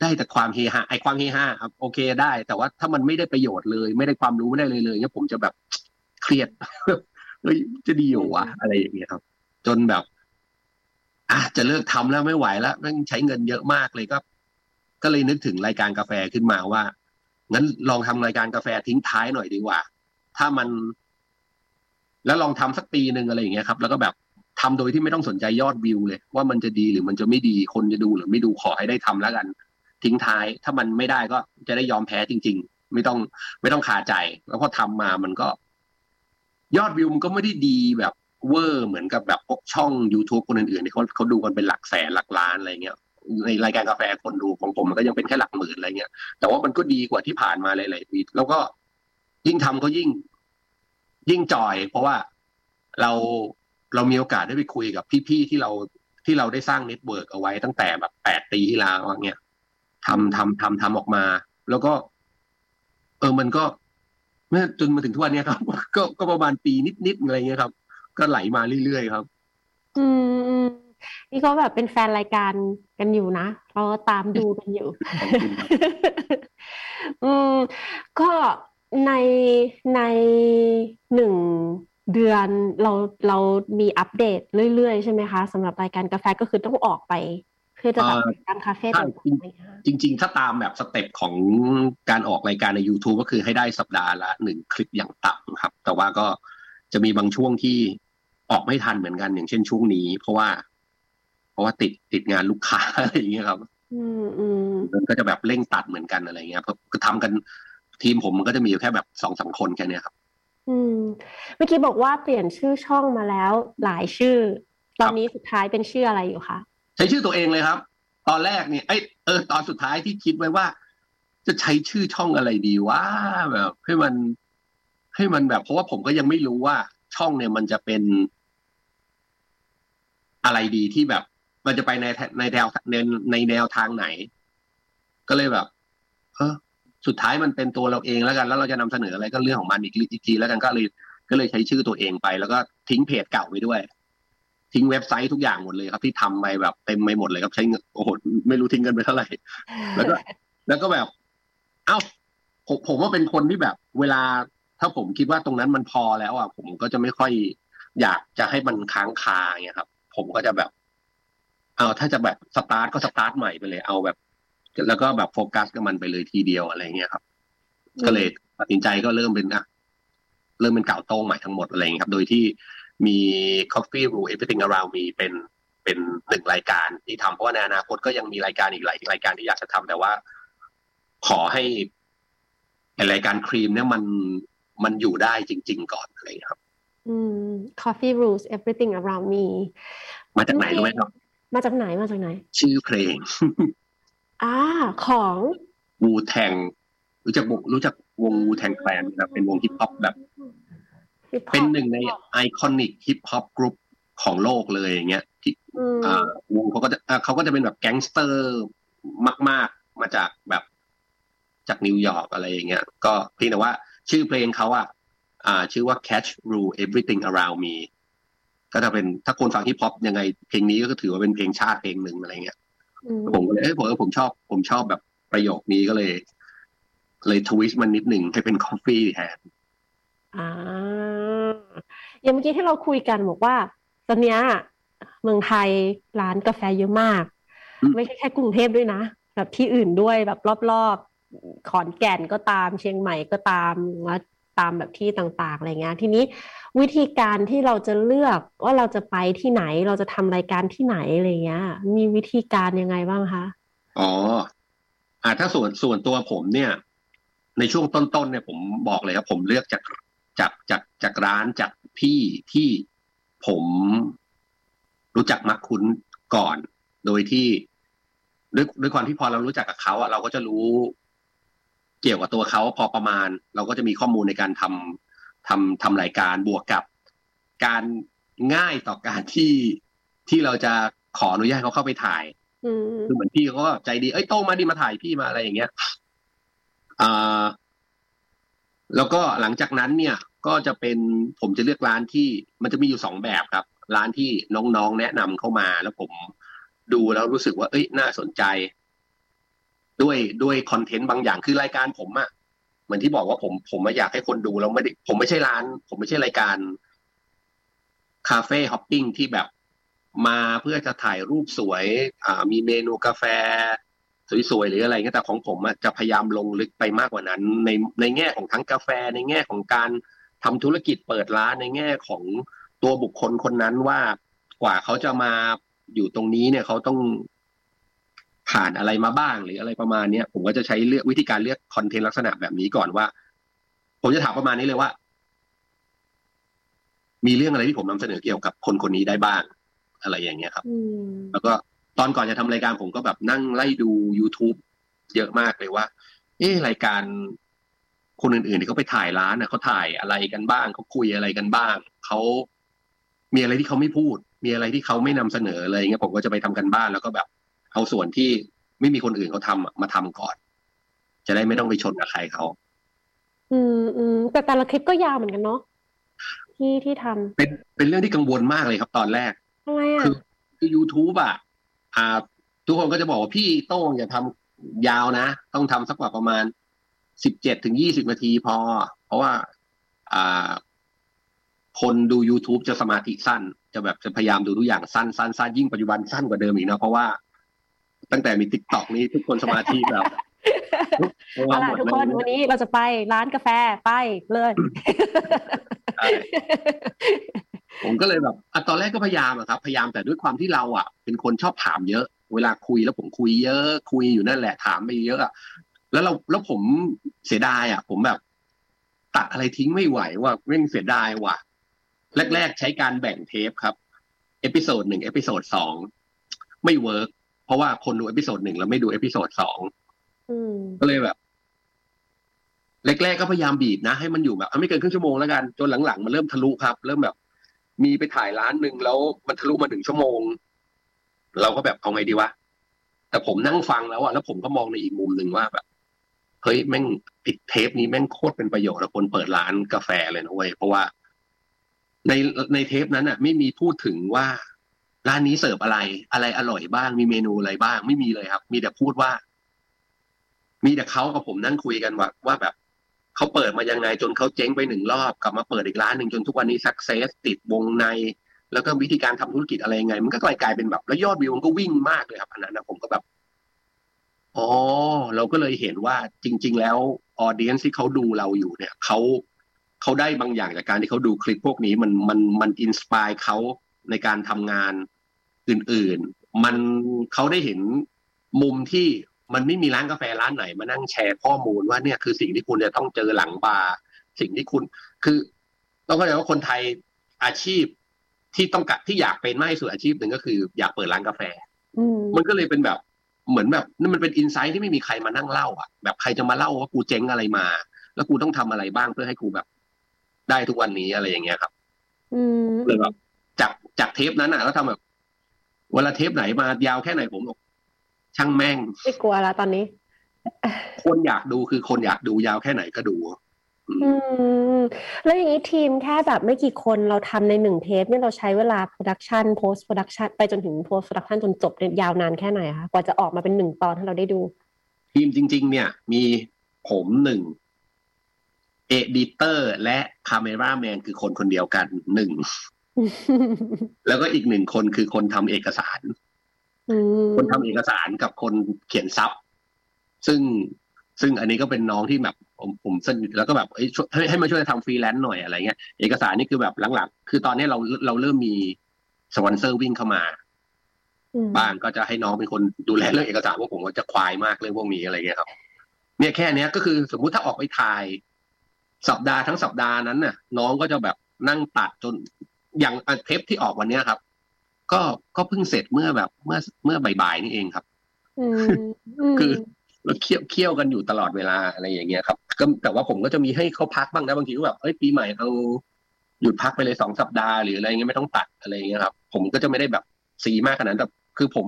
ได้แต่ความเฮฮาไอความเฮฮาครับโอเคได้ แต่ว่าถ้ามันไม่ได้ประโยชน์เลย ไม่ได้ความรู้ไม่ได้เลยเลยเนี่ยผมจะแบบเครียดเฮ้ยจะดีอยู่วะอะไรอย่างเงี้ยครับ จนแบบอะจะเลิกทำแล้วไม่ไหวแล้วมันใช้เงินเยอะมากเลยก็ ก็เลยนึกถึงรายการกาแฟขึ้นมาว่างั้นลองทำรายการกาแฟทิ้งท้ายหน่อยดีกว่า ถ้ามัน แล้วลองทำสักปีหนึ่งอะไรอย่างเงี้ยครับ แล้วก็แบบทำโดยที่ไม่ต้องสนใจยอดวิวเลย ว่ามันจะดีหรือมันจะไม่ดีคนจะดูหรือไม่ดูขอให้ได้ทำแล้วกัน ทิ้งท้าย ถ้ามันไม่ได้ก็จะได้ยอมแพ้จริง ๆ ไม่ต้องไม่ต้องคาใจ แล้วพอทำมามันก็ ยอดวิวมันก็ไม่ได้ดีแบบเวอร์เหมือนกับแบบช่อง youtube คนอื่นๆที่เขาเขาดูกันเป็นหลักแสนหลักล้านอะไรเงี้ยในรายการกาแฟคนดูของผมมันก็ยังเป็นแค่หลักหมื่นอะไรเงี้ย แต่ว่ามันก็ดีกว่าที่ผ่านมาหลายๆปีแล้วก็ยิ่งทำก็ยิ่ง ยิ่ง enjoy เพราะว่าเราเรามีโอกาสได้ไปคุยกับพี่ๆที่เราที่เราได้สร้าง network เอาไว้ตั้งแต่แบบแปดปีที่แล้วเงี้ย ทำทำทำทำออกมา แล้วก็ เออมันก็ เมื่อจนมาถึงทุกวันนี้ครับก็ก็ประมาณปีนิดๆอะไรเงี้ยครับ ก็ไหลมาเรื่อยๆครับ อืมนี่ก็แบบเป็นแฟนรายการกันอยู่นะเราตามดูกันอยู่ อืมก็ในในหนึ่งเดือนเราเรามีอัปเดตเรื่อยๆ ใช่ไหมคะสำหรับรายการกาแฟก็คือต้องออกไป เพื่อจะแบบตามคาเฟ่ต่างๆจริง ๆ ถ้าตามแบบสเต็ปของการออกรายการใน YouTube ก็คือให้ได้สัปดาห์ละหนึ่งคลิปอย่างต่ำครับ แต่ว่าก็จะมีบางช่วงที่ออกไม่ทันเหมือนกันอย่างเช่นช่วงนี้ เพราะว่าราะว่าติดติดงานลูกค้าอะไรอย่างเงี้ยครับอืมอืมมันก็จะแบบเร่งตัดเหมือนกันอะไรเงี้ยเพราะก็ทำกันทีมผมมันก็จะมีอยู่แค่แบบสองสามคนแค่นี้ครับ อืมเมื่อกี้บอกว่าเปลี่ยนชื่อช่องมาแล้วหลายชื่อ ตอนนี้สุดท้ายเป็นชื่ออะไรอยู่คะ ใช้ชื่อตัวเองเลยครับ ตอนแรกเนี่ยไอเออตอนสุดท้ายที่คิดไว้ว่า จะใช้ชื่อช่องอะไรดีว่าแบบให้มัน ให้มันแบบ เพราะว่าผมก็ยังไม่รู้ว่า ช่องเนี่ยมันจะเป็น อะไรดีที่แบบ มันจะไปในในแนวในในแนวทางไหน ก็เลยแบบ เออสุดท้ายมันเป็นตัวเราเองแล้วกัน แล้วเราจะนำเสนออะไรก็เรื่องของมันอีกอีกทีแล้วกันก็เลยก็เลยใช้ชื่อตัวเองไป แล้วก็ทิ้งเพจเก่าไปด้วย ทิ้งเว็บไซต์ทุกอย่างหมดเลยครับ ที่ทำไปแบบเต็มไปหมดเลยครับใช้เงินโอ้โหไม่รู้ทิ้งเงินไปเท่าไหร่ แล้วก็ แล้วก็แบบ เอ้าผมผมว่าเป็นคนที่แบบ เวลาถ้าผมคิดว่าตรงนั้นมันพอแล้วอะผมก็จะไม่ค่อย อยากจะให้มันค้างคาเงี้ยครับ ผมก็จะแบบ เอาถ้าจะแบบสตาร์ทก็สตาร์ทใหม่ไปเลย เอาแบบ แล้วก็แบบโฟกัสกับมันไปเลยทีเดียวอะไรเงี้ยครับ ก็เลยตัดสินใจก็เริ่มเป็นอะเริ่มเป็นเก่าโต้งใหม่ทั้งหมดอะไรเงี้ยครับ โดยที่ มี Coffee Rules Everything Around Me เป็นเป็นหนึ่งรายการที่ทำเพราะว่าในอนาคตก็ยังมีรายการอีกหลายรายการที่อยากจะทำแต่ว่า ขอให้รายการครีมเนี่ยมันมันอยู่ได้จริง ๆ ก่อนอะไรครับ อืม Coffee Rules Everything Around Me มาจากไหนรู้ไหมครับ มาจากไหนมาจากไหน ชื่อเพลงอ่าของวูแทงรู้จักวงรู้จักวงวูแทงแคลนครับเป็นวงฮิปฮอปแบบ เป็นหนึ่งใน iconic hip hop group ของโลกเลยอย่างเงี้ยที่วงเขาก็จะเขาก็จะเป็นแบบแก๊งสเตอร์มาก ๆ มาจากแบบจากนิวยอร์กอะไรอย่างเงี้ย ก็เพียงแต่ว่าชื่อเพลงเขาอะชื่อว่า Cash Rules Everything Around Me ก็จะเป็นถ้าคนฟัง hip hop ยังไงเพลงนี้ก็ถือว่าเป็นเพลงชาติเพลงหนึ่งอะไรเงี้ยผมก็เลยเอ้ยผมผมชอบ ผมชอบแบบประโยคนี้ก็เลย เลยทวิสต์มันนิดหนึ่งให้เป็นคอฟฟี่แทน อ่าอย่างเมื่อกี้ที่เราคุยกันบอกว่าตอนนี้เมืองไทยร้านกาแฟเยอะมาก ไม่ใช่แค่กรุงเทพด้วยนะ แบบที่อื่นด้วยแบบรอบๆขอนแก่นก็ตามเชียงใหม่ก็ตามตามแบบที่ต่างๆอะไรเงี้ยทีนี้วิธีการที่เราจะเลือกว่าเราจะไปที่ไหนเราจะทำรายการที่ไหนอะไรเงี้ย มีวิธีการยังไงบ้างคะอ๋ออ่าถ้าส่วนส่วนตัวผมเนี่ย ในช่วงต้นๆเนี่ยผมบอกเลยครับผมเลือกจาก จากจากจากร้านจากพี่ที่ผมรู้จักมักคุ้นก่อน โดยที่ด้วยด้วยความที่พอเรารู้จักกับเขาอะเราก็จะรู้เกี่ยวกับตัวเขาพอประมาณ เราก็จะมีข้อมูลในการทำทำทำรายการบวกกับ การง่ายต่อการที่ที่เราจะขออนุญาตเขาเข้าไปถ่ายคือเหมือนพี่เขาก็ใจดีเอ้ยโตมาดีมาถ่ายพี่มาอะไรอย่างเงี้ยอ่า แล้วก็หลังจากนั้นเนี่ยก็จะเป็นผมจะเลือกร้านที่มันจะมีอยู่สองแบบครับ ร้านที่น้องๆแนะนำเข้ามาแล้วผมดูแล้วรู้สึกว่าเอ้ยน่าสนใจ ด้วยด้วยคอนเทนต์บางอย่างคือรายการผมอะเหมือนที่บอกว่าผมผมอยากให้คนดูแล้วไม่ได้ผมไม่ใช่ร้าน ผมไม่ใช่รายการคาเฟ่ฮอปปิ้งที่แบบมาเพื่อจะถ่ายรูปสวย อ่า มีเมนูกาแฟ สวยๆหรืออะไรเงี้ยแต่ของผมจะพยายามลงลึกไปมากกว่านั้น ในในแง่ของทั้งกาแฟ ในแง่ของการทำธุรกิจเปิดร้านในแง่ของตัวบุคคลคนนั้นว่ากว่าเขาจะมาอยู่ตรงนี้เนี่ยเขาต้องผ่านอะไรมาบ้างหรืออะไรประมาณเนี้ยผมก็จะใช้เลือกวิธีการเลือกคอนเทนต์ลักษณะแบบนี้ก่อนว่า ผมจะถามประมาณนี้เลยว่า มีเรื่องอะไรที่ผมนำเสนอเกี่ยวกับคนคนนี้ได้บ้าง อะไรอย่างเงี้ยครับ แล้วก็ ตอนก่อนจะทำรายการผมก็แบบนั่งไล่ดู youtube เยอะมากเลยว่า เอ๊รายการคนอื่นๆที่เขาไปถ่ายร้านน่ะเขาถ่ายอะไรกันบ้างเขาคุยอะไรกันบ้างเขามีอะไรที่เขาไม่พูด มีอะไรที่เขาไม่นำเสนอเลยเงี้ยผมก็จะไปทำกันบ้านแล้วก็แบบ เอาส่วนที่ไม่มีคนอื่นเขาทำมาทำก่อน จะได้ไม่ต้องไปชนกับใครเขาอืมอืมแต่แต่ละคลิปก็ยาวเหมือนกันเนาะที่ที่ทำเป็นเป็นเรื่องที่กังวลมากเลยครับตอนแรกทำไมอะคือคือยูทูบอะ อ่า ทุกคนก็จะบอกว่าพี่โต้งอย่าทำยาวนะ ต้องทำสักกว่าประมาณสิบเจ็ดถึงยี่สิบนาทีพอ เพราะว่าอ่าคนดู YouTube จะสมาธิสั้น จะแบบจะพยายามดูทุกอย่างสั้นสั้นสั้นยิ่งปัจจุบันสั้นกว่าเดิมอีกนะ เพราะว่าตั้งแต่มี TikTok นี้ทุกคนสมาธิแบบเอาล่ะทุกคนวันนี้เราจะไปร้านกาแฟไปเลย ผมก็เลยแบบตอนแรกก็พยายามอะครับ พยายามแต่ด้วยความที่เราอะเป็นคนชอบถามเยอะ เวลาคุยแล้วผมคุยเยอะ คุยอยู่นั่นแหละถามไปเยอะอะแล้วเราแล้วผมเสียดายอะผมแบบตัดอะไรทิ้งไม่ไหวว่าแม่งเสียดายว่ะ แรก ๆ ใช้การแบ่งเทปครับ episode หนึ่ง episode สองไม่ work เพราะว่าคนดู episode หนึ่งแล้วไม่ดู episode สองก็เลยแบบแรกๆก็พยายามบีบนะให้มันอยู่แบบไม่เกินครึ่งชั่วโมงแล้วกัน จนหลังๆมันเริ่มทะลุครับ เริ่มแบบ มีไปถ่ายร้านหนึ่งแล้วมันทะลุมาหนึ่งชั่วโมง เราก็แบบเอาไงดีวะแต่ผมนั่งฟังแล้วอะแล้วผมก็มองในอีกมุมหนึ่งว่าแบบเฮ้ยแม่งปิดเทปนี้แม่งโคตรเป็นประโยชน์กับคนเปิดร้านกาแฟเลยนะเว้ยเพราะว่า ในในเทปนั้นอะไม่มีพูดถึงว่า ร้านนี้เสิร์ฟอะไร อะไรอร่อยบ้าง มีเมนูอะไรบ้าง ไม่มีเลยครับ มีแต่พูดว่า มีแต่เขากับผมนั่งคุยกันว่าว่าแบบ เขาเปิดมายังไงจนเขาเจ๊งไปหนึ่งรอบกลับมาเปิดอีกร้านหนึ่งจนทุกวันนี้สักเซสติดวงใน แล้วก็วิธีการทำธุรกิจอะไรยังไง มันก็กลายกลายเป็นแบบแล้วยอดวิวมันก็วิ่งมากเลยครับอันนั้นนะผมก็แบบอ๋อเราก็เลยเห็นว่าจริง ๆ แล้วaudience ที่เขาดูเราอยู่เนี่ยเขาเขาได้บางอย่างจากการที่เขาดูคลิปพวกนี้มันมันมัน inspire เขาในการทำงานอื่น ๆ มันเขาได้เห็นมุมที่ มันไม่มีร้านกาแฟร้านไหนมานั่งแชร์ข้อมูลว่าเนี่ยคือสิ่งที่คุณจะต้องเจอหลังบาร์สิ่งที่คุณ คือต้องเข้าใจว่าคนไทยอาชีพที่ต้องกัดที่อยากเป็นมากที่สุดอาชีพหนึ่งก็คือ อยากเปิดร้านกาแฟมันก็เลยเป็นแบบเหมือนแบบนั่นมันเป็น insight ที่ไม่มีใครมานั่งเล่าอะแบบใครจะมาเล่าว่ากูเจ๊งอะไรมา แล้วกูต้องทำอะไรบ้างเพื่อให้กูแบบ ได้ทุกวันนี้อะไรอย่างเงี้ยครับเลยแบบจากจากเทปนั้นอะแล้วทำแบบเวลาเทปไหนมายาวแค่ไหนผมบอก ช่างแม่ง ไม่กลัวแล้วตอนนี้ คนอยากดูคือคนอยากดูยาวแค่ไหนก็ดูอืมแล้วอย่างนี้ทีมแค่แบบไม่กี่คนเราทำในหนึ่งเทปเนี่ยเราใช้เวลา production post-production ไปจนถึง post-production จนจบยาวนานแค่ไหนคะกว่าจะออกมาเป็นหนึ่งตอนให้เราได้ดู ทีมจริง ๆ เนี่ย มีผมหนึ่ง editor และ cameraman คือคนคนเดียวกันหนึ่ง แล้วก็อีกหนึ่งคนคือคนทำเอกสาร คนทำเอกสารกับคนเขียน sub ซึ่งซึ่งอันนี้ก็เป็นน้องที่แบบผมผมสนิทแล้วก็แบบให้ให้มาช่วยทำฟรีแลนซ์หน่อยอะไรเงี้ยเอกสารนี่คือแบบหลังๆคือตอนนี้เราเราเริ่มมีสปอนเซอร์วิ่งเข้ามาบ้างก็จะให้น้องเป็นคนดูแลเรื่องเอกสารพวกผมก็จะควายมากเรื่องพวกนี้อะไรเงี้ยครับ เนี่ยแค่เนี้ยก็คือสมมุติถ้าออกไปถ่าย สัปดาห์ทั้งสัปดาห์นั้นน่ะ น้องก็จะแบบนั่งตัดจนอย่างเทปที่ออกวันนี้ครับ ก็ก็เพิ่งเสร็จเมื่อแบบเมื่อเมื่อบ่ายๆนี่เองครับคือแล้วเคี่ยวเคี่ยวกันอยู่ตลอดเวลาอะไรอย่างเงี้ยครับก็แต่ว่าผมก็จะมีให้เขาพักบ้างนะบางทีก็แบบเอ้ยปีใหม่เอาหยุดพักไปเลยสองสัปดาห์หรืออะไรเงี้ยไม่ต้องตัดอะไรเงี้ยครับ ผมก็จะไม่ได้แบบซีมากขนาดนั้นแต่คือผม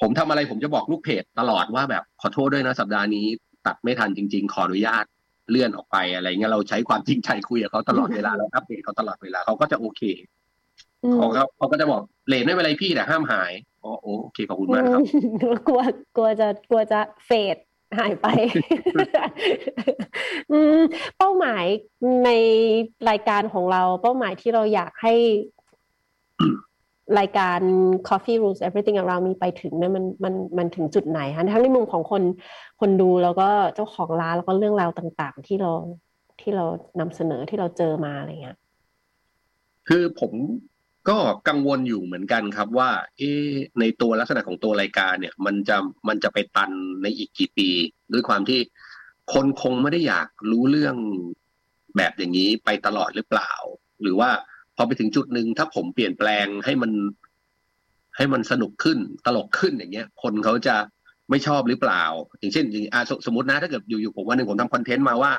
ผมทำอะไรผมจะบอกลูกเพจตลอดว่าแบบขอโทษด้วยนะสัปดาห์นี้ ตัดไม่ทันจริง ๆ ขออนุญาตเลื่อนออกไปอะไรเงี้ยเราใช้ความจริงใจคุยกับเขาตลอดเวลาเราอัปเดตเขาตลอดเวลาเขาก็จะโอเค เขาก็เขาก็จะบอกเลนไม่เป็นไรพี่แต่ห้ามหายอ๋อโอเคขอบคุณมากครับกลัวกลัวจะกลัวจะเฟดหายไปเป้าหมายในรายการของเรา เป้าหมายที่เราอยากให้รายการ Coffee Rules Everything Around มีไปถึงเนี่ยมันมันมันถึงจุดไหนคะทั้งในมุมของคนคนดูแล้วก็เจ้าของร้านแล้วก็เรื่องราวต่างๆ ที่เราที่เรานำเสนอที่เราเจอมาอะไรเงี้ยคือผม ก็กังวลอยู่เหมือนกันครับว่า เอในตัวลักษณะของตัวรายการเนี่ย มันจะมันจะไปตันในอีกกี่ปี ด้วยความที่คนคงไม่ได้อยากรู้เรื่องแบบอย่างนี้ไปตลอดหรือเปล่า หรือว่าพอไปถึงจุดหนึ่งถ้าผมเปลี่ยนแปลงให้มัน ให้มันสนุกขึ้นตลกขึ้นอย่างเงี้ย คนเขาจะไม่ชอบหรือเปล่า อย่างเช่นอ่าสมมตินะถ้าเกิดอยู่ๆผมวันหนึ่งผมทำคอนเทนต์มาว่า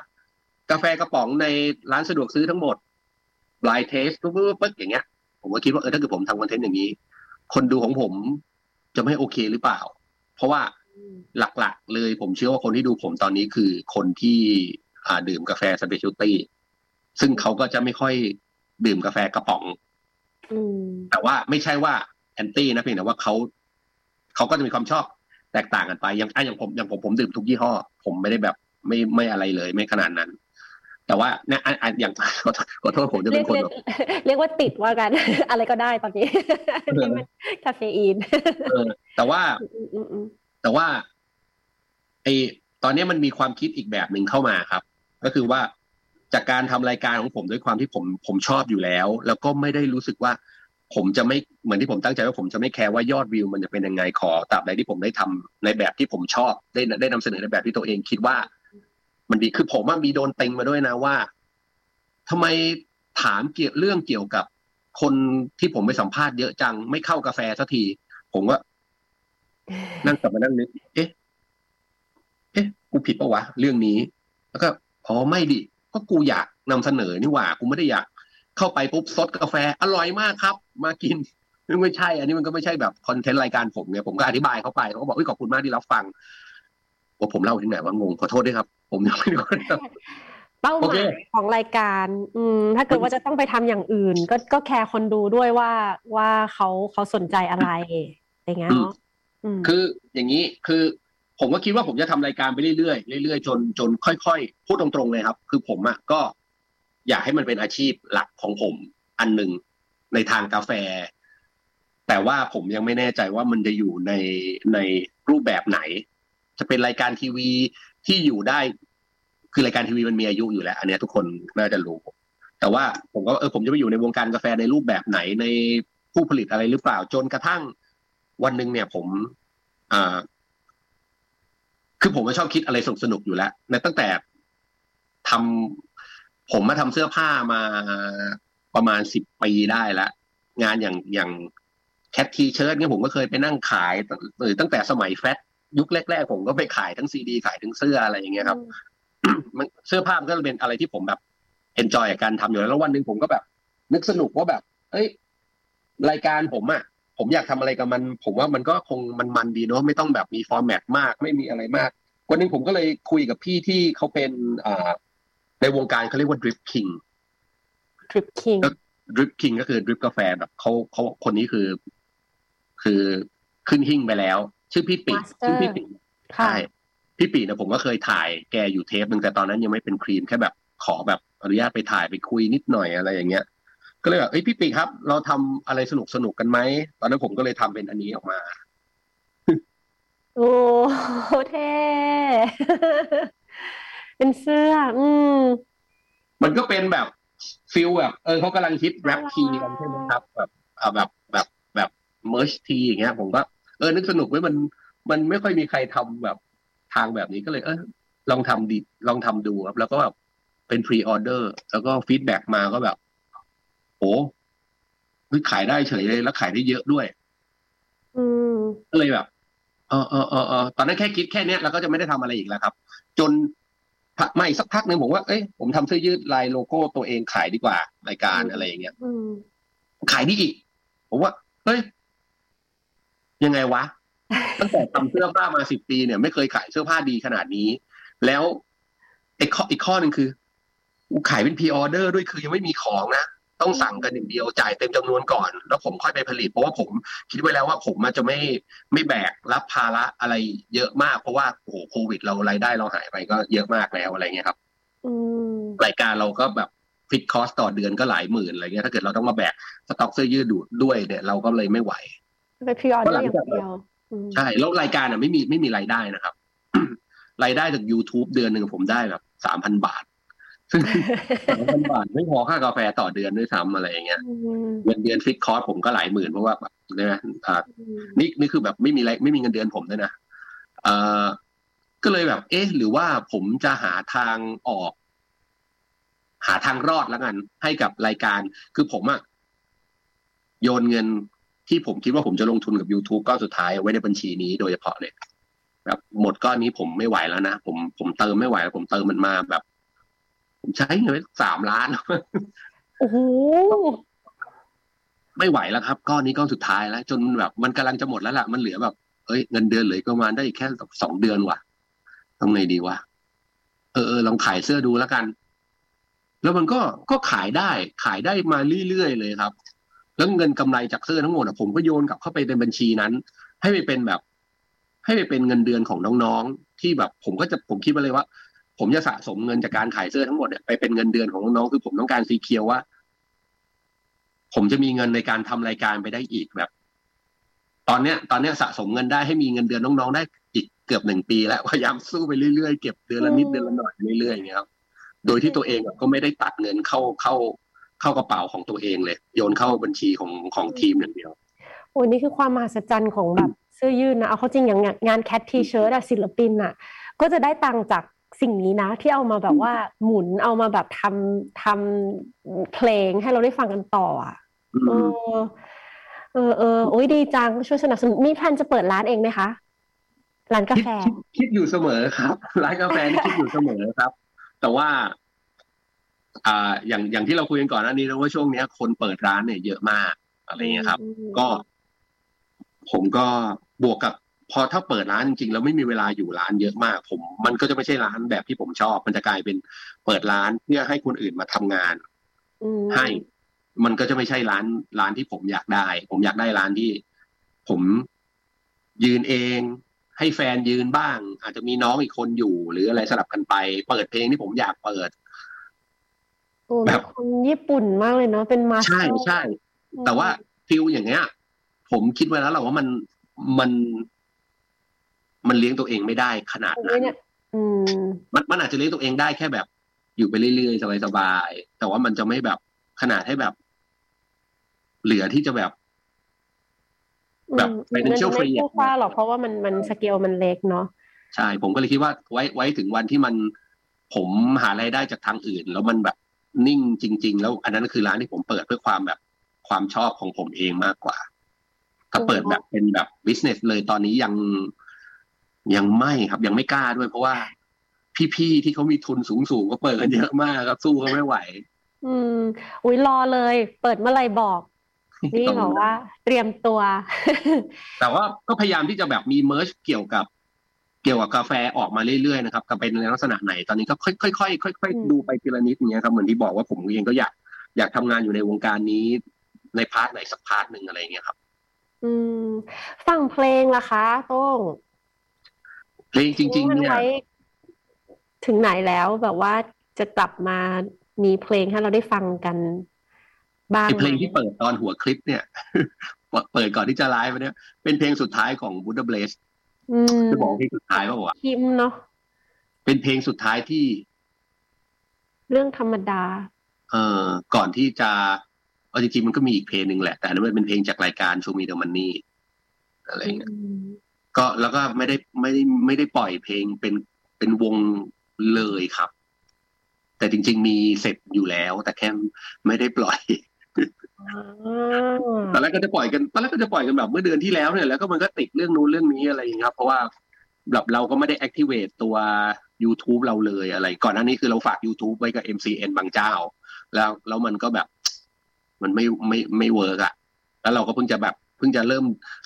กาแฟกระป๋องในร้านสะดวกซื้อทั้งหมดลายเทสปุ๊บปุ๊บอย่างเงี้ย ผมก็คิดว่าเออถ้าเกิดผมทำคอนเทนต์อย่างนี้ คนดูของผมจะไม่โอเคหรือเปล่า เพราะว่าหลักๆ เลยผมเชื่อว่าคนที่ดูผมตอนนี้คือคนที่อ่าดื่มกาแฟสเปเชียลตี้ซึ่งเขาก็จะไม่ค่อยดื่มกาแฟกระป๋องแต่ว่าไม่ใช่ว่าแอนตี้นะเพียงแต่ว่าเขาเขาก็จะมีความชอบแตกต่างกันไปอย่างอย่างผมอย่างผมผมดื่มทุกยี่ห้อ ผมไม่ได้แบบไม่ไม่อะไรเลย ไม่ขนาดนั้น แต่ว่าเนี่ยอย่างขอโทษผมจะเป็นคนเรียกว่าติดว่ากัน อะไรก็ได้ตอนนี้คาเฟอีนแต่ว่าแต่ว่าไอตอนนี้มันมีความคิดอีกแบบหนึ่งเข้ามาครับ ก็คือว่าจากการทำรายการของผมด้วยความที่ผมผมชอบอยู่แล้ว แล้วก็ไม่ได้รู้สึกว่า ผมจะไม่เหมือนที่ผมตั้งใจว่าผมจะไม่แคร์ว่ายอดวิว มันจะเป็นยังไงขอตราบใดที่ผมได้ทำในแบบที่ผมชอบได้ได้นำเสนอในแบบที่ตัวเองคิดว่า มันดีคือผมว่ามีโดนเต็งมาด้วยนะว่าทำไมถามเกี่ยวเรื่องเกี่ยวกับคนที่ผมไปสัมภาษณ์เยอะจังไม่เข้ากาแฟสักที ผมว่านั่งกลับมานั่งนึก เอ๊ะ เอ๊ะ กูผิดปะวะ เรื่องนี้ แล้วก็อ๋อไม่ดิ ก็กูอยากนำเสนอนี่หว่า กูไม่ได้อยาก เข้าไปปุ๊บซดกาแฟ อร่อยมากครับ มากินไม่ใช่ อันนี้มันก็ไม่ใช่แบบคอนเทนต์รายการผมเนี่ยผมก็อธิบายเขาไปเขาก็บอกขอบคุณมากที่รับฟัง ว่าผมเล่าถึงไหนว่างงขอโทษด้วยครับ ผมยังไม่รู้เป้าหมายของรายการ อืม ถ้าเกิดว่าจะต้องไปทำอย่างอื่น ก็ก็แคร์คนดูด้วยว่าว่าเขาเขาสนใจอะไรอย่างเงี้ยเนาะคืออย่างนี้คือผมก็คิดว่าผมจะทำรายการไปเรื่อยๆเรื่อยๆจนจนค่อยๆพูดตรงๆเลยครับ คือผมอะก็ อยากให้มันเป็นอาชีพหลักของผมอันหนึ่งในทางกาแฟ แต่ว่าผมยังไม่แน่ใจว่ามันจะอยู่ในในรูปแบบไหน จะเป็นรายการทีวีที่อยู่ได้ คือรายการทีวีมันมีอายุอยู่แล้ว อันนี้ทุกคนน่าจะรู้ แต่ว่าผมก็เออผมจะไปอยู่ในวงการกาแฟในรูปแบบไหนในผู้ผลิตอะไรหรือเปล่าจนกระทั่ง วันหนึ่งเนี่ย ผมอ่าคือผมก็ชอบคิดอะไรสนุกสนุกอยู่แล้วในตั้งแต่ทำผมมาทำเสื้อผ้ามาประมาณสิบปีได้แล้วงานอย่างอย่าง Cat T-Shirt เนี่ยผมก็เคยไปนั่งขายตั้งแต่สมัย Fat ยุคแรกๆผมก็ไปขายทั้งซีดีขายทั้งเสื้ออะไรอย่างเงี้ยครับเสื้อผ้ามันก็เป็นอะไรที่ผมแบบ enjoy กับการทำอยู่แล้วแล้ววันหนึ่งผมก็แบบ นึกสนุกว่าแบบ เอ้ย รายการผมอะผมอยากทำอะไรกับมัน ผมว่ามันก็คงมันมันดีเนาะไม่ต้องแบบมี format มาก ไม่มีอะไรมากวันนึงผมก็เลยคุยกับพี่ที่เขาเป็นอ่าในวงการเขาเรียกว่า Drip Kingดริปคิงดริปคิงก็คือดริปกาแฟแบบเขาเขาคนนี้คือ คือขึ้นหิ่งไปแล้ว ชื่อพี่ปีชื่อพี่ปีใช่พี่ปีนะผมก็เคยถ่ายแกอยู่เทปหนึ่งแต่ตอนนั้นยังไม่เป็นครีมแค่แบบขอแบบอนุญาตไปถ่ายไปคุยนิดหน่อยอะไรอย่างเงี้ย ก็เลยแบบเอ้ยพี่ปีครับ เราทำอะไรสนุกสนุกกันไหมตอนนั้นผมก็เลยทำเป็นอันนี้ออกมา โอ้เท่เป็นเสื้อ อืม มันก็เป็นแบบ feel แบบ เออเขากำลังคิด rap tee กันใช่ไหมครับ แบบแบบแบบแบบ merch tee อย่างเงี้ย ผมก็ เออนึกสนุกไว้มันมันไม่ค่อยมีใครทำแบบทางแบบนี้ก็เลยเออลองทำดีลองทำดูครับ แล้วก็แบบเป็น pre-order แล้วก็ feedback มาก็แบบโอ้ขายได้เฉยเลยแล้วขายได้เยอะด้วยอืมก็เลยแบบเออเออเออเออตอนนั้นแค่คิดแค่เนี้ยเราก็จะไม่ได้ทำอะไรอีกแล้วครับ จนไม่สักพักหนึ่งผมว่าเอ้ยผมทำเสื้อยืดลายโลโก้ตัวเองขายดีกว่า รายการอะไรอย่างเงี้ยขายดีอีก ผมว่าเฮ้ย ยังไงวะ ตั้งแต่ทำเสื้อผ้ามาสิบปีเนี่ยไม่เคยขายเสื้อผ้าดีขนาดนี้ แล้วอีกข้ออีกข้อหนึ่งคือขายเป็นพรีออเดอร์ด้วยคือยังไม่มีของนะต้องสั่งกันอย่างเดียวจ่ายเต็มจำนวนก่อน แล้วผมค่อยไปผลิต เพราะว่าผมคิดไว้แล้วว่าผมมันจะไม่ไม่แบกรับภาระอะไรเยอะมาก เพราะว่าโอ้โหโควิดเรารายได้เราหายไปก็เยอะมากแล้วอะไรเงี้ยครับรายการเราก็แบบ fixed cost ต่อเดือนก็หลายหมื่นอะไรเงี้ยถ้าเกิดเราต้องมาแบกสต็อกเสื้อยืดดูดด้วยเนี่ยเราก็เลยไม่ไหว ไป pre-order อย่างเดียวใช่แล้วรายการอะไม่มีไม่มีรายได้นะครับ รายได้จาก YouTube เดือนหนึ่งผมได้แบบสามพันบาท ซึ่งสามพันบาทไม่พอค่ากาแฟต่อเดือนด้วยซ้ำอะไรอย่างเงี้ยเงินเดือนฟิกคอร์สผมก็หลายหมื่นเพราะว่าแบบนะอ่านี่นี่คือแบบไม่มีไรไม่มีเงินเดือนผมด้วยนะเอ่อก็เลยแบบ เอ๊ะ หรือว่าผมจะหาทางออก หาทางรอดแล้วกัน ให้กับรายการ คือผมอะโยนเงิน ที่ผมคิดว่าผมจะลงทุนกับ YouTube ก้อนสุดท้ายไว้ในบัญชีนี้โดยเฉพาะเลยแบบหมดก้อนนี้ผมไม่ไหวแล้วนะผมผมเติมไม่ไหวผมเติมมันมาแบบ ผมใช้เงินสามล้านโอ้โหไม่ไหวแล้วครับ ก้อนนี้ก้อนสุดท้ายแล้ว จนแบบ มันกำลังจะหมดแล้วล่ะมันเหลือแบบเอ้ยเงินเดือนเหลือประมาณได้แค่สองเดือนว่ะทำไงดีวะเออเออลองขายเสื้อดูแล้วกัน แล้วมันก็ก็ขายได้ ขายได้มาเรื่อยๆเลยครับ แล้วเงินกำไรจากเสื้อทั้งหมดผมก็โยนกลับเข้าไปในบัญชีนั้น ให้ไปเป็นแบบ ให้ไปเป็นเงินเดือนของน้องๆที่แบบ ผมก็จะผมคิดมาเลยว่า ผมจะสะสมเงินจากการขายเสื้อทั้งหมดเนี่ยไปเป็นเงินเดือนของน้องๆคือผมต้องการซีเคียวว่า ผมจะมีเงินในการทำรายการไปได้อีกแบบ ตอนเนี้ย ตอนเนี้ยสะสมเงินได้ให้มีเงินเดือนน้องๆได้อีกเกือบหนึ่งปีแล้วพยายามสู้ไปเรื่อยๆเก็บเดือนละนิดเดือนละหน่อยเรื่อยๆอย่างเงี้ยครับโดยที่ตัวเองก็ไม่ได้ตัดเงินเข้าเข้า เข้ากระเป๋าของตัวเองเลย โยนเข้าบัญชีของของทีมอย่างเดียวโอ้นี่คือความมหัศจรรย์ของแบบเสื้อยืดนะเอาเขาจริงอย่างงาน Cat T-Shirt อะศิลปินอะก็จะได้ตังจากสิ่งนี้นะ ที่เอามาแบบว่าหมุนเอามาแบบทำทำเพลงให้เราได้ฟังกันต่ออะเออเออเออโอ้ยดีจังช่วยสนับสนุนมี plan จะเปิดร้านเองไหมคะร้านกาแฟคิดอยู่เสมอครับ ร้านกาแฟนี่คิดอยู่เสมอครับ แต่ว่า อ่าอย่างอย่างที่เราคุยกันก่อนหน้านี้นะว่าช่วงนี้คนเปิดร้านเนี่ยเยอะมากอะไรเงี้ยครับ ก็ ผมก็บวกกับพอถ้าเปิดร้านจริงๆแล้วไม่มีเวลาอยู่ร้านเยอะมาก ผม มันก็จะไม่ใช่ร้านแบบที่ผมชอบ มันจะกลายเป็นเปิดร้านเพื่อให้คนอื่นมาทำงานให้ มันก็จะไม่ใช่ร้านร้านที่ผมอยากได้ ผมอยากได้ร้านที่ ผมยืนเอง ให้แฟนยืนบ้าง อาจจะมีน้องอีกคนอยู่ หรืออะไรสลับกันไป เปิดเพลงที่ผมอยากเปิด แบบคนญี่ปุ่นมากเลยเนาะเป็นมาใช่ใช่ แต่ว่า feel อย่างเงี้ย ผมคิดไว้แล้วแหละว่ามันมัน มันเลี้ยงตัวเองไม่ได้ขนาดนั้นมันมันอาจจะเลี้ยงตัวเองได้แค่แบบ อยู่ไปเรื่อยๆสบายๆแต่ว่ามันจะไม่แบบขนาดให้แบบ เหลือที่จะแบบแบบเป็นเชี่ยวฟรีอะหรอกเพราะว่ามันมันสเกลมันเล็กเนาะใช่ ผมก็เลยคิดว่าไว้ไว้ถึงวันที่มัน ผมหารายได้จากทางอื่น แล้วมันแบบ นิ่งจริง ๆ แล้วอันนั้นคือร้านที่ผมเปิดเพื่อความแบบความชอบของผมเองมากกว่าถ้าเปิดแบบเป็นแบบ business เลยตอนนี้ยังยังไม่ครับ ยังไม่กล้าด้วยเพราะว่า พี่ๆที่เขามีทุนสูงๆก็เปิดกันเยอะมากครับ สู้เขาไม่ไหว อืมอุ้ยรอเลย เปิดเมื่อไรบอก นี่บอกว่า เตรียมตัว แต่ว่าก็พยายามที่จะแบบมี merch เกี่ยวกับเกี่ยวกับกาแฟออกมาเรื่อยๆนะครับกับเป็นในลักษณะไหนตอนนี้ก็ค่อยๆค่อยๆดูไปทีละนิดอย่างเงี้ยครับเหมือนที่บอกว่าผมเองก็อยากอยากทำงานอยู่ในวงการนี้ ใน part ไหนสัก part หนึ่งอะไรเงี้ยครับ อืมฝั่งเพลงล่ะคะโต้งเพลงจริง ๆ เนี่ยถึงไหนแล้วแบบว่าจะกลับมามีเพลงให้เราได้ฟังกันบ้างเพลงที่เปิดตอนหัวคลิปเนี่ย เปิดก่อนที่จะไลฟ์เนี่ยเป็นเพลงสุดท้ายของบูดาเบส จะบอกเพลงสุดท้ายว่าวะคิมเนาะเป็นเพลงสุดท้ายที่ เรื่องธรรมดา เอ่อก่อนที่จะเอาจริงๆมันก็มีอีกเพลงหนึ่งแหละ แต่อันนั้นมันเป็นเพลงจากรายการชูมีเดอมันนี่อะไรเงี้ยก็แล้วก็ไม่ได้ไม่ได้ไม่ได้ปล่อยเพลงเป็นเป็นวงเลยครับ แต่จริง ๆ มีเสร็จอยู่แล้ว แต่แค่ไม่ได้ปล่อย ตอนแรกก็จะปล่อยกันตอนแรกก็จะปล่อยกันแบบเมื่อเดือนที่แล้วเนี่ยแล้วก็มันก็ติดเรื่องนู้นเรื่องนี้อะไรอย่างเงี้ยครับเพราะว่าแบบเราก็ไม่ได้ activate ตัว YouTube เราเลยอะไร ก่อนหน้านี้คือเราฝาก YouTube ไว้กับ MCN บางเจ้า แล้วแล้วมันก็แบบ มันไม่ไม่ไม่ work อะแล้วเราก็เพิ่งจะแบบเพิ่งจะเริ่ม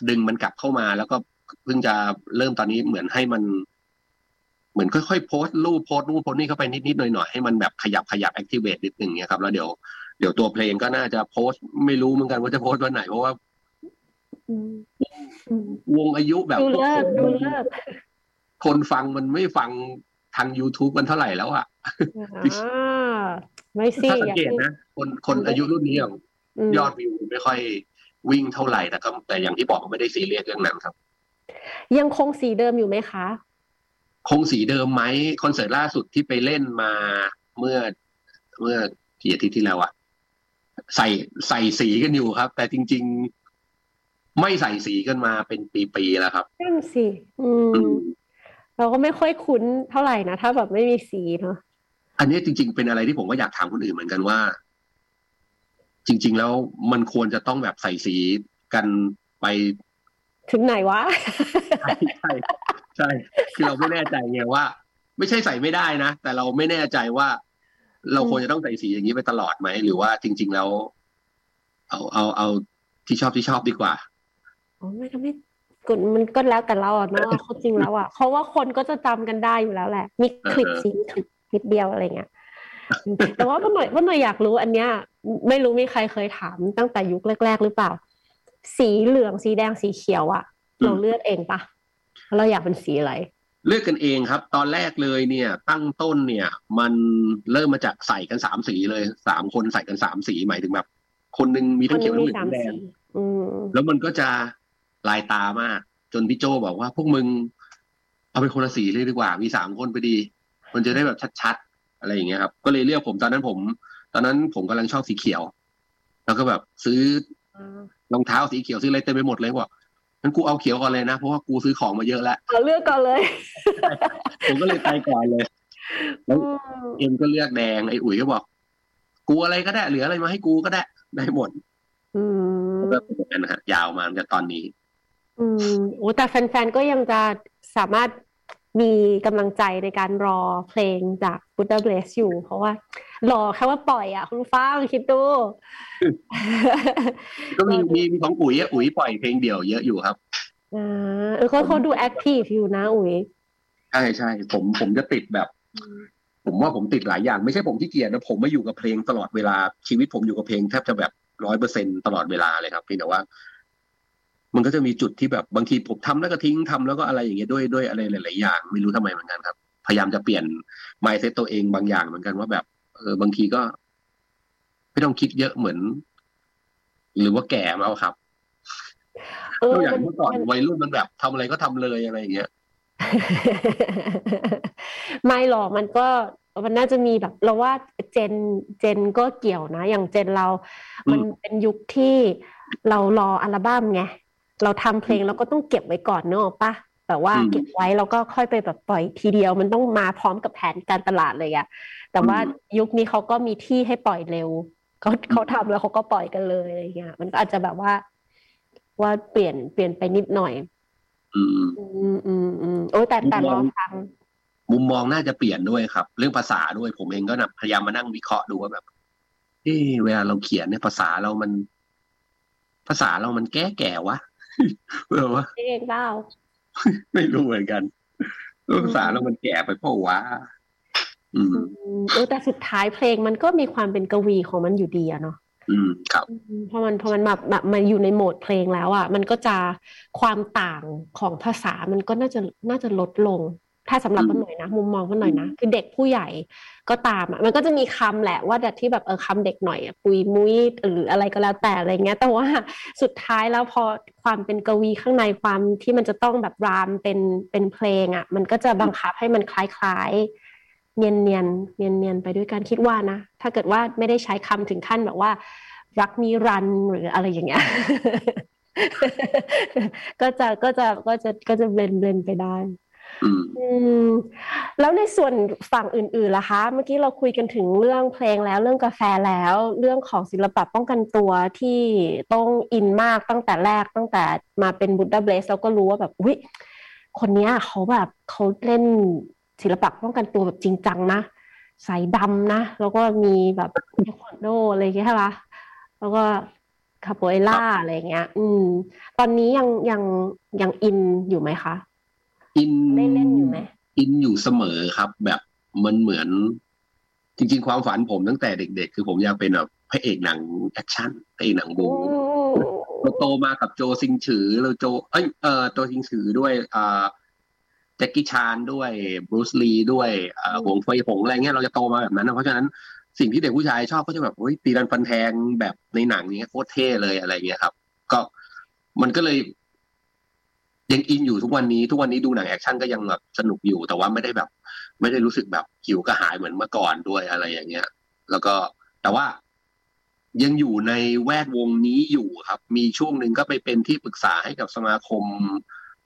ดึงมันกลับเข้ามา แล้วก็เพิ่งจะเริ่มตอนนี้เหมือนให้มัน เหมือนค่อยๆโพสต์รูปโพสต์รูปโพสต์นี่เข้าไปนิดๆหน่อยๆให้มันแบบขยับขยับ activate นิดนึงเนี่ยครับแล้วเดี๋ยว เดี๋ยวตัวเพลงก็น่าจะโพสต์ไม่รู้เหมือนกันว่าจะโพสต์วันไหน เพราะว่า วงอายุแบบดูเลิกดูเลิกคนฟังมันไม่ฟังทาง YouTube มันเท่าไหร่แล้วอะไม่สิถ้าสังเกตนะ คนคนอายุรุ่นนี้อย่างยอดวิวไม่ค่อยวิ่งเท่าไหร่แต่ก็แต่อย่างที่บอกไม่ได้ซีเรียสเรื่องนั้นครับ ยังคงสีเดิมอยู่ไหมคะ คงสีเดิมไหมคอนเสิร์ตล่าสุดที่ไปเล่นมาเมื่อเมื่อกี่อาทิตย์ที่แล้วอะ ใส่ใส่สีกันอยู่ครับ แต่จริง ๆ ไม่ใส่สีกันมาเป็นปีๆแล้วครับนั่นสิอืมเราก็ไม่ค่อยคุ้นเท่าไหร่นะถ้าแบบไม่มีสีเนาะอันนี้จริง ๆ เป็นอะไรที่ผมก็อยากถามคนอื่นเหมือนกันว่า จริง ๆ แล้วมันควรจะต้องแบบใส่สีกันไป ถึงไหนวะใช่ใช่ใช่คือเราไม่แน่ใจไงว่า ไม่ใช่ใส่ไม่ได้นะแต่เราไม่แน่ใจว่า เราควรจะต้องใส่สีอย่างนี้ไปตลอดไหม หรือว่าจริง ๆ แล้ว เอาเอาเอาที่ชอบที่ชอบดีกว่าอ๋อไม่ก็ไม่กดมันก็แล้วแต่เราอะเนาะเขาจริงแล้วอะเพราะว่าคนก็จะจำกันได้อยู่แล้วแหละ มีคลิปสีคลิปนิดเดียวอะไรเงี้ยแต่ว่าว่าหน่อยว่าหน่อยอยากรู้อันเนี้ย ไม่รู้มีใครเคยถามตั้งแต่ยุคแรก ๆ หรือเปล่า สีเหลืองสีแดงสีเขียวอะ เราเลือกเองปะเราอยากเป็นสีอะไร เลือกกันเองครับ ตอนแรกเลยเนี่ย ตั้งต้นเนี่ย มันเริ่มมาจากใส่กันสามสีเลยสามคนใส่กันสามสีหมายถึงแบบ คนหนึ่งมีทั้งเขียวทั้งเหลืองแดงแล้วมันก็จะลายตามาก จนพี่โจบอกว่า พวกมึง เอาไปคนละสีเลยดีกว่า มีสามคนไปดี มันจะได้แบบชัดๆอะไรอย่างเงี้ยครับ ก็เลยเรียกผมตอนนั้นผม ตอนนั้นผมกำลังชอบสีเขียว แล้วก็แบบซื้อรองเท้าสีเขียวซื้ออะไรเต็มไปหมดเลยบอก งั้นกูเอาเขียวก่อนเลยนะ เพราะว่ากูซื้อของมาเยอะแล้วเอาเลือกก่อนเลย ผมก็เลยไปก่อนเลยแล้วเอ็มก็เลือกแดงไอ้อุ๋ยก็บอก กูอะไรก็ได้เหลืออะไรมาให้กูก็ได้ได้หมดอืมก็เป็นนะฮะยาวมาจากตอนนี้ อืมโอ้แต่แฟนๆก็ยังจะสามารถ มีกำลังใจในการรอเพลงจาก Buddha Bless อยู่ เพราะว่า รอแค่ว่าปล่อยอะ คุณฟ้าคิดดู ก็มีมีมีของอุ๋ยอะอุ๋ยปล่อยเพลงเดี่ยวเยอะอยู่ครับอ่าเออเขาเขาดู active อยู่นะอุ๋ยใช่ใช่ผมผมจะติดแบบ ผมว่าผมติดหลายอย่าง ไม่ใช่ผมขี้เกียจนะผมมาอยู่กับเพลงตลอดเวลาชีวิตผมอยู่กับเพลงแทบจะแบบร้อยเปอร์เซ็นตลอดเวลาเลยครับเพียงแต่ว่า มันก็จะมีจุดที่แบบบางทีผมทำแล้วก็ทิ้งทำแล้วก็อะไรอย่างเงี้ยด้วยด้วยอะไรหลาย ๆ อย่าง ไม่รู้ทำไมเหมือนกันครับ พยายามจะเปลี่ยน mindset ตัวเองบางอย่างเหมือนกันว่าแบบเออบางทีก็ ไม่ต้องคิดเยอะเหมือน หรือว่าแก่แล้วครับเออตัวอย่างเมื่อก่อนวัยรุ่นมันแบบทำอะไรก็ทำเลยอะไรอย่างเงี้ยไม่หรอกมันก็มันน่าจะมีแบบ เราว่าเจนเจนก็เกี่ยวนะ อย่างเจนเรา มันเป็นยุคที่เรารออัลบั้มไง เราทำเพลงเราก็ต้องเก็บไว้ก่อนเนอะปะแบบว่าเก็บไว้แล้วก็ค่อยไปแบบปล่อยทีเดียวมันต้องมาพร้อมกับแผนการตลาดเลยอะแต่ว่ายุคนี้เขาก็มีที่ให้ปล่อยเร็วเขาเขาทำแล้วเขาก็ปล่อยกันเลยอะไรเงี้ยมันก็อาจจะแบบว่า ว่าเปลี่ยนเปลี่ยนไปนิดหน่อย อืมอืมอืมอืมโอ้แต่แต่รอฟังมุมมองน่าจะเปลี่ยนด้วยครับ เรื่องภาษาด้วยผมเองก็นะพยายามมานั่งวิเคราะห์ดูว่าแบบเออเวลาเราเขียนเนี่ยภาษาเรามัน ภาษาเรามันแก่แก่วะ เออวะเองเปล่าไม่รู้เหมือนกันภาษาเรามันแก่ไปเปล่าวะอืมเออแต่สุดท้ายเพลงมันก็มีความเป็นกวีของมันอยู่ดีอะเนาะอืมครับเพราะมันเพราะมันแบบแบบมาอยู่ในโหมดเพลงแล้วอะมันก็จะความต่างของภาษามันก็น่าจะน่าจะลดลง ถ้าสำหรับป้าหน่อยนะ มุมมองป้าหน่อยนะ คือเด็กผู้ใหญ่ก็ตามอะมันก็จะมีคำแหละว่าแบบที่แบบเออคำเด็กหน่อยอะปุยมุ้ยหรืออะไรก็แล้วแต่อะไรเงี้ย แต่ว่าสุดท้ายแล้วพอความเป็นกวีข้างในความที่มันจะต้องแบบรามเป็นเป็นเพลงอะ มันก็จะบังคับให้มันคล้ายๆ เนียนเนียนเนียนเนียนๆไปด้วยกันคิดว่านะ ถ้าเกิดว่าไม่ได้ใช้คำถึงขั้นแบบว่า รักนิรันดร์หรืออะไรอย่างเงี้ยก็จะก็จะก็จะก็จะเบลนเบลนไปได้ อืมแล้วในส่วนฝั่งอื่นๆล่ะคะ เมื่อกี้เราคุยกันถึงเรื่องเพลงแล้วเรื่องกาแฟแล้ว เรื่องของศิลปะป้องกันตัวที่ต้องอินมากตั้งแต่แรกตั้งแต่มาเป็นบุดดาเบสเราก็รู้ว่าแบบอุ้ยคนนี้เขาแบบเขาเล่นศิลปะป้องกันตัวแบบจริงจังนะสายดำนะ แล้วก็มีแบบเทควันโดอะไรอย่างเงี้ยใช่ปะแล้วก็คาโปเอล่าอะไรเงี้ย อืม ตอนนี้ยังยังยัง in อยู่ไหมคะ in ได้เล่นอยู่ไหม in อยู่เสมอครับ แบบมันเหมือน จริง ๆ ความฝันผมตั้งแต่เด็ก ๆ คือผมอยากเป็นแบบพระเอกหนัง action พระเอกหนังบู๊เราโตมากับโจวซิงฉือเราโจ เอ้ยเออโจวซิงฉือด้วยอ่าแจ็คกี้ชานด้วยบรูซลีด้วยอ่าหวงเฟยหงอะไรเงี้ยเราจะโตมาแบบนั้นนะเพราะฉะนั้นสิ่งที่เด็กผู้ชายชอบก็จะแบบโอ้ยตีรันฟันแทงแบบในหนังนี้โคตรเท่เลยอะไรเงี้ยครับ ก็มันก็เลย ยังอินอยู่ทุกวันนี้ทุกวันนี้ดูหนังแอคชั่นก็ยังแบบสนุกอยู่ แต่ว่าไม่ได้แบบ ไม่ได้รู้สึกแบบหิวกระหายเหมือนเมื่อก่อนด้วยอะไรอย่างเงี้ย แล้วก็แต่ว่ายังอยู่ในแวดวงนี้อยู่ครับ มีช่วงหนึ่งก็ไปเป็นที่ปรึกษาให้กับสมาคม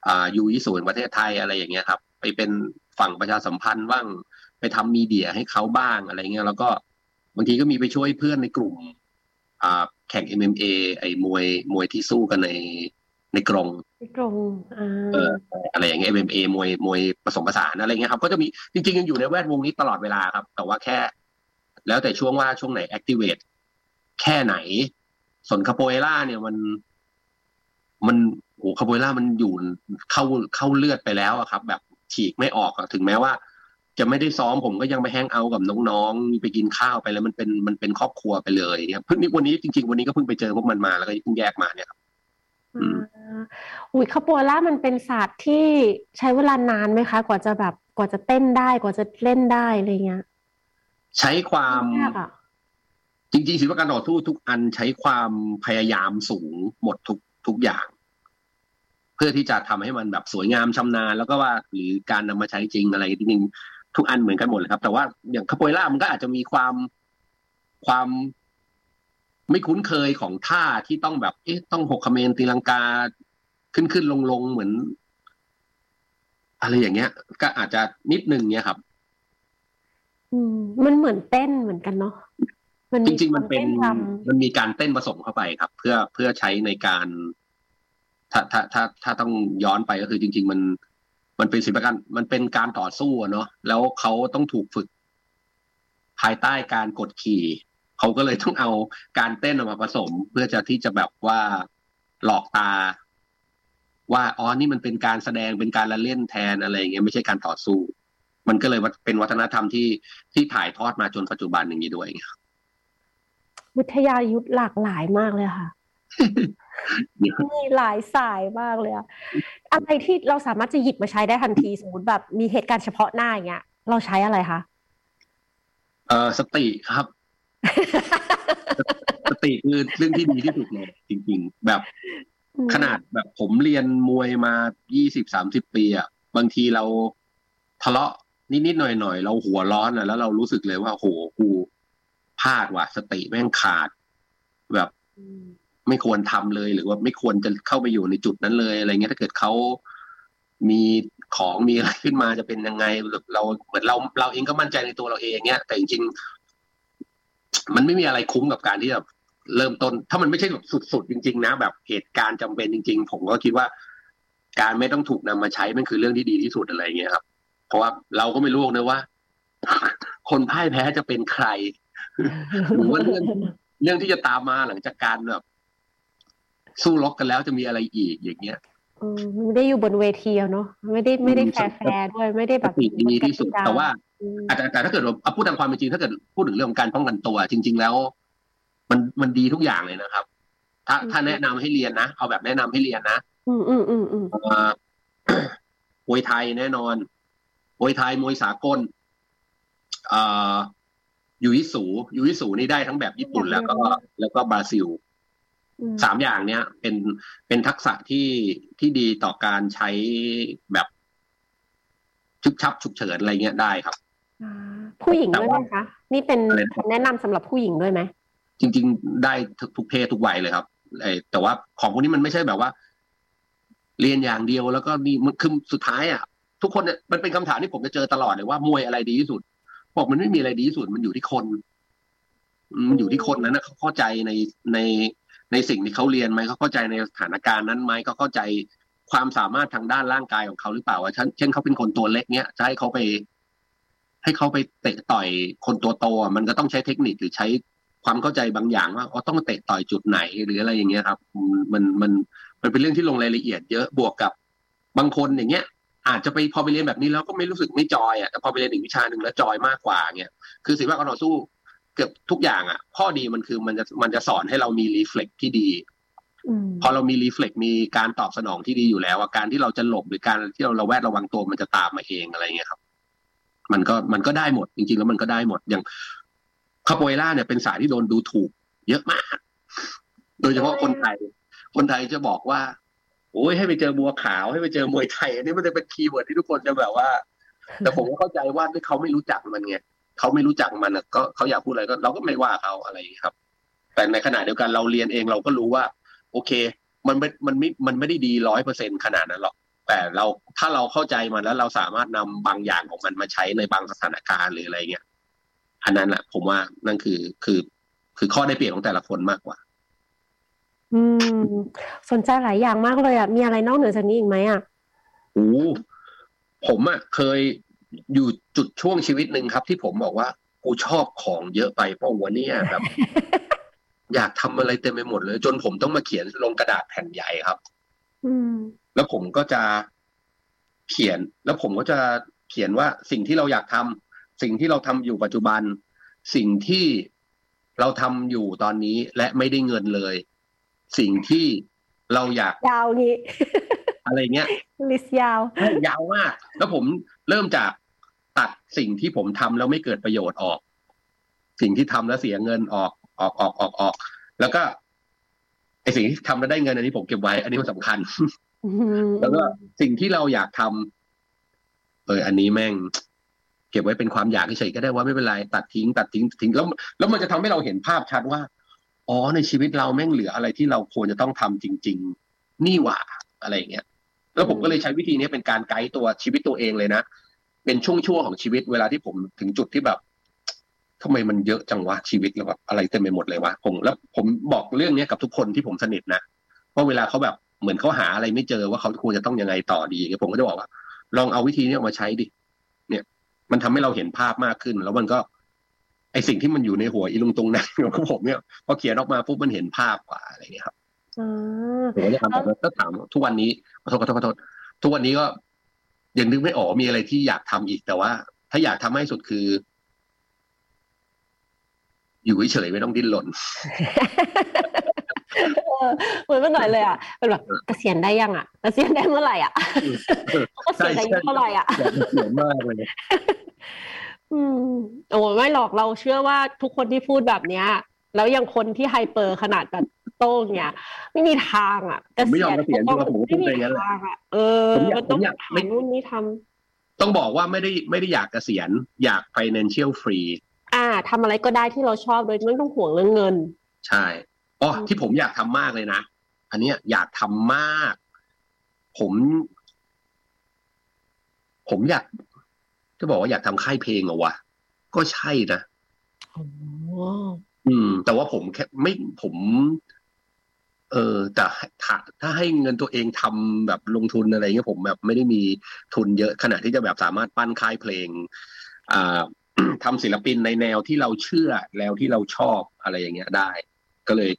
อ่ายูยิสูนประเทศไทยอะไรอย่างเงี้ยครับ ไปเป็นฝั่งประชาสัมพันธ์บ้างไปทำมีเดียให้เขาบ้างอะไรเงี้ยแล้วก็บางทีก็มีไปช่วยเพื่อนในกลุ่มอ่าแข่ง MMA ไอ้มวยมวยที่สู้กันใน ในกรงในกรงออะไรอย่างเงี้ย MMA มวยมวยผสมผสานอะไรเงี้ยครับ ก็จะมีจริงๆยังอยู่ในแวดวงนี้ตลอดเวลาครับ แต่ว่าแค่ แล้วแต่ช่วงว่าช่วงไหน activate แค่ไหนส่วนคาโปเอล่าเนี่ยมันมันโอ้คาโปเอล่ามันอยู่เข้าเข้าเลือดไปแล้วอะครับ แบบฉีกไม่ออกถึงแม้ว่า จะไม่ได้ซ้อมผมก็ยังไปแฮงเอาท์กับน้องๆไปกินข้าวไปแล้วมันเป็นมันเป็นครอบครัวไปเลยเนี่ยเพิ่งนี่วันนี้จริง ๆ วันนี้ก็เพิ่งไปเจอพวกมันมาแล้วก็เพิ่งแยกมาเนี่ยครับ อุ้ยคาโปล่ามันเป็นศาสตร์ที่ใช้เวลานานไหมคะ กว่าจะแบบกว่าจะเต้นได้กว่าจะเล่นได้อะไรเงี้ย ใช้ความจริงๆศิลปะการต่อสู้ทุกอันใช้ความพยายามสูงหมดทุกทุกอย่าง เพื่อที่จะทำให้มันแบบสวยงามชำนาญแล้วก็ว่าหรือการนำมาใช้จริงอะไรจริงทุกอันเหมือนกันหมดเลยครับ แต่ว่าอย่างคาโปล่ามันก็อาจจะมีความความ ไม่คุ้นเคยของท่าที่ต้องแบบเอ๊ะต้องหกคเมนตีลังกาขึ้นขึ้นลงลงเหมือน อะไรอย่างเงี้ย ก็อาจจะนิดนึงเนี้ยครับ อืม มันเหมือนเต้นเหมือนกันเนาะจริง ๆ มันเป็นมันมีการเต้นผสมเข้าไปครับ เพื่อเพื่อใช้ในการ ถ้าถ้าถ้าถ้าต้องย้อนไปก็คือจริง ๆ มัน มันเป็นศิลปะการมันเป็นการต่อสู้เนาะแล้วเขาต้องถูกฝึก ภายใต้การกดขี่ เขาก็เลยต้องเอาการเต้นออกมาผสม เพื่อจะที่จะแบบว่าหลอกตา ว่าอ๋อนี่มันเป็นการแสดงเป็นการละเล่นแทนอะไรอย่างเงี้ยไม่ใช่การต่อสู้ มันก็เลยเป็นวัฒนธรรมที่ที่ถ่ายทอดมาจนปัจจุบันอย่างนี้ด้วยวิทยายุทธหลากหลายมากเลยค่ะมีหลายสายมากเลยอะอะไรที่เราสามารถจะหยิบมาใช้ได้ทันทีสมมติแบบมีเหตุการณ์เฉพาะหน้าอย่างเงี้ย เราใช้อะไรคะเออสติครับ สติคือเรื่องที่ดีที่สุดเลยจริง ๆ แบบขนาดแบบผมเรียนมวยมายี่สิบสามสิบปีอะบางทีเราทะเลาะนิดๆหน่อยๆเราหัวร้อนอะแล้วเรารู้สึกเลยว่าโหกูพลาดว่ะ สติแม่งขาด แบบไม่ควรทำเลยหรือว่าไม่ควรจะเข้าไปอยู่ในจุดนั้นเลยอะไรเงี้ยถ้าเกิดเขามีของมีอะไรขึ้นมาจะเป็นยังไงเราเหมือนเราเราเองก็มั่นใจในตัวเราเองเนี้ยแต่จริง มันไม่มีอะไรคุ้มกับการที่แบบเริ่มต้น ถ้ามันไม่ใช่แบบสุดๆจริง ๆ นะ แบบเหตุการณ์จำเป็นจริง ๆ ผมก็คิดว่า การไม่ต้องถูกนำมาใช้มันคือเรื่องที่ดีที่สุดอะไรเงี้ยครับ เพราะว่าเราก็ไม่รู้นะว่า คนพ่ายแพ้จะเป็นใครหรือว่าเรื่องเรื่องที่จะตามมาหลังจากการแบบสู้รบกันแล้วจะมีอะไรอีกอย่างเงี้ย ไม่ได้อยู่บนเวทีเนาะไม่ได้ไม่ได้ fair fair ด้วยไม่ได้แบบดีที่สุดแต่ว่าอาจจะแต่ถ้าเกิดเราพูดตามความเป็นจริงถ้าเกิดพูดถึงเรื่องของการป้องกันตัว จริง ๆ แล้ว มันมันดีทุกอย่างเลยนะครับ ถ้าถ้าแนะนำให้เรียนนะเอาแบบแนะนำให้เรียนนะอืมอืมอืมอืมมวยไทยแน่นอนมวยไทยมวยสากลอ่ายูยิสูยูยิสูนี่ได้ทั้งแบบญี่ปุ่นแล้วก็แล้วก็บราซิล สามอย่างเนี้ยเป็นเป็นทักษะที่ที่ดีต่อการใช้แบบชุกชับฉุกเฉินอะไรเงี้ยได้ครับผู้หญิงด้วยไหมคะ นี่เป็นแนะนำสำหรับผู้หญิงด้วยไหมจริง ๆ ได้ทุกเพศทุกวัยเลยครับแต่ว่าของพวกนี้มันไม่ใช่แบบว่า เรียนอย่างเดียวแล้วก็นี่มันคือสุดท้ายอะทุกคนเนี่ยมันเป็นคำถามที่ผมจะเจอตลอดเลยว่ามวยอะไรดีที่สุดบอกมันไม่มีอะไรดีที่สุดมันอยู่ที่คน มันอยู่ที่คนนั้นนะเขาเข้าใจในใน ในสิ่งที่เขาเรียนไหมเขาเข้าใจในสถานการณ์นั้นไหมเขาเข้าใจความสามารถทางด้านร่างกายของเขาหรือเปล่าว่าเช่นเขาเป็นคนตัวเล็กเนี้ยจะให้เขาไป ให้เขาไปเตะต่อยคนตัวโตมันก็ต้องใช้เทคนิคหรือใช้ความเข้าใจบางอย่างว่าเขาต้องเตะต่อยจุดไหนหรืออะไรอย่างเงี้ยครับ มันมันมันเป็นเรื่องที่ลงรายละเอียดเยอะบวกกับบางคนอย่างเงี้ย อาจจะไปพอไปเรียนแบบนี้แล้วก็ไม่รู้สึกไม่จอยอะแต่พอไปเรียนอีกวิชาหนึ่งแล้วจอยมากกว่าเงี้ยคือศิลปะการต่อสู้ เกือบทุกอย่างอะ ข้อดีมันคือมันจะมันจะสอนให้เรามีรีเฟล็กที่ดีพอเรามี reflex มีการตอบสนองที่ดีอยู่แล้วการที่เราจะหลบหรือการที่เราระแวดระวังตัวมันจะตามมาเองอะไรเงี้ยครับ มันก็มันก็ได้หมด จริงๆ แล้วมันก็ได้หมดอย่างคาโปเอล่าเนี่ยเป็นสายที่โดนดูถูก เยอะมาก โดยเฉพาะคนไทย คนไทยจะบอกว่าโอ้ยให้ไปเจอบัวขาวให้ไปเจอมวยไทย อันนี้มันจะเป็น keyword ที่ทุกคนจะแบบว่า แต่ผมก็เข้าใจว่าด้วยเขาไม่รู้จักมันไง เขาไม่รู้จักมันก็เขาอยากพูดอะไรก็เราก็ไม่ว่าเขาอะไรครับ แต่ในขณะเดียวกันเราเรียนเองเราก็รู้ว่า โอเค มันไม่มันไม่มันไม่ได้ดีร้อยเปอร์เซ็นขนาดนั้นหรอกแต่เราถ้าเราเข้าใจมันแล้วเราสามารถนำบางอย่างของมันมาใช้ในบางสถานการณ์หรืออะไรเงี้ยอันนั้นแหละผมว่านั่นคือคือคือข้อได้เปรียบของแต่ละคนมากกว่า อืม สนใจหลายอย่างมากเลยอะมีอะไรนอกเหนือจากนี้อีกไหมอะโอ้ผมอะเคย อยู่จุดช่วงชีวิตหนึ่งครับ ที่ผมบอกว่ากูชอบของเยอะไปเพราะวันนี้แบบ อยากทำอะไรเต็มไปหมดเลย จนผมต้องมาเขียนลงกระดาษแผ่นใหญ่ครับ อืมแล้วผมก็จะเขียน แล้วผมก็จะเขียนว่าสิ่งที่เราอยากทำสิ่งที่เราทำอยู่ปัจจุบัน สิ่งที่เราทำอยู่ตอนนี้และไม่ได้เงินเลย สิ่งที่เราอยากยาวงี้ อะไรเงี้ยลิสยาวยาวมาก แล้วผมเริ่มจากตัดสิ่งที่ผมทำแล้วไม่เกิดประโยชน์ออก สิ่งที่ทำแล้วเสียเงินออกออกออกออกออก แล้วก็ไอสิ่งที่ทำแล้วได้เงินอันนี้ผมเก็บไว้ อันนี้มันสำคัญแล้วก็สิ่งที่เราอยากทำเอออันนี้แม่ง เก็บไว้เป็นความอยากเฉยก็ได้ว่าไม่เป็นไรตัดทิ้ง ตัดทิ้งทิ้งแล้ว แล้วมันจะทำให้เราเห็นภาพชัดว่าอ๋อในชีวิตเราแม่งเหลืออะไรที่เราควรจะต้องทำจริง ๆ นี่หว่าอะไรอย่างเงี้ย แล้วผมก็เลยใช้วิธีนี้เป็นการไกด์ตัวชีวิตตัวเองเลยนะ เป็นช่วงๆของชีวิตเวลาที่ผมถึงจุดที่แบบทำไมมันเยอะจังวะชีวิตแล้วแบบอะไรเต็มไปหมดเลยวะผมแล้วผมบอกเรื่องนี้กับทุกคนที่ผมสนิทนะว่าเวลาเขาแบบเหมือนเขาหาอะไรไม่เจอว่าเขาควรจะต้องยังไงต่อดีอย่างเงี้ยผมก็จะบอกว่า ลองเอาวิธีนี้มาใช้ดิ เนี่ย มันทำให้เราเห็นภาพมากขึ้น แล้วมันก็ ไอสิ่งที่มันอยู่ในหัวอีลุงตรงนั้นของผมเนี่ยพอเขียนออกมาปุ๊บมันเห็นภาพกว่าอะไรเงี้ยครับ ผมก็จะทำแบบนั้นก็ถามทุกวันนี้ขอโทษขอโทษขอโทษทุกวันนี้ก็ยังนึกไม่ออกมีอะไรที่อยากทำอีกแต่ว่า ถ้าอยากทำให้สุดคือ อยู่เฉยๆไม่ต้องดิ้นรนเหมือนเมื่อหน่อยเลยอะเป็นแบบเกษียณได้ยังอะเกษียณได้เมื่อไหร่อะเกษียณได้เมื่อไหร่อะเสียมากเลยอืมโอ้ไม่หรอกเราเชื่อว่าทุกคนที่พูดแบบเนี้ย แล้วยังคนที่ไฮเปอร์ขนาดแบบ โต้งเนี่ยไม่มีทางอะเกษียณไม่มีทางอะเออมันต้องไม่นู่นนี่ทำต้องบอกว่าไม่ได้ไม่ได้อยากเกษียณอยาก financial free อ่าทำอะไรก็ได้ที่เราชอบโดยไม่ต้องห่วงเรื่องเงิน ใช่อ๋อที่ผมอยากทำมากเลยนะอันเนี้ยอยากทำมาก ผม ผมอยากจะบอกว่าอยากทำค่ายเพลงเหรอวะก็ใช่นะอืม แต่ว่าผมแค่ไม่ผม เออแต่ถ้าถ้าให้เงินตัวเองทำแบบลงทุนอะไรเงี้ยผมแบบไม่ได้มีทุนเยอะขนาดที่จะแบบสามารถปั้นค่ายเพลงอ่าทำศิลปินในแนวที่เราเชื่อแล้วที่เราชอบอะไรอย่างเงี้ยได้ ก็เลย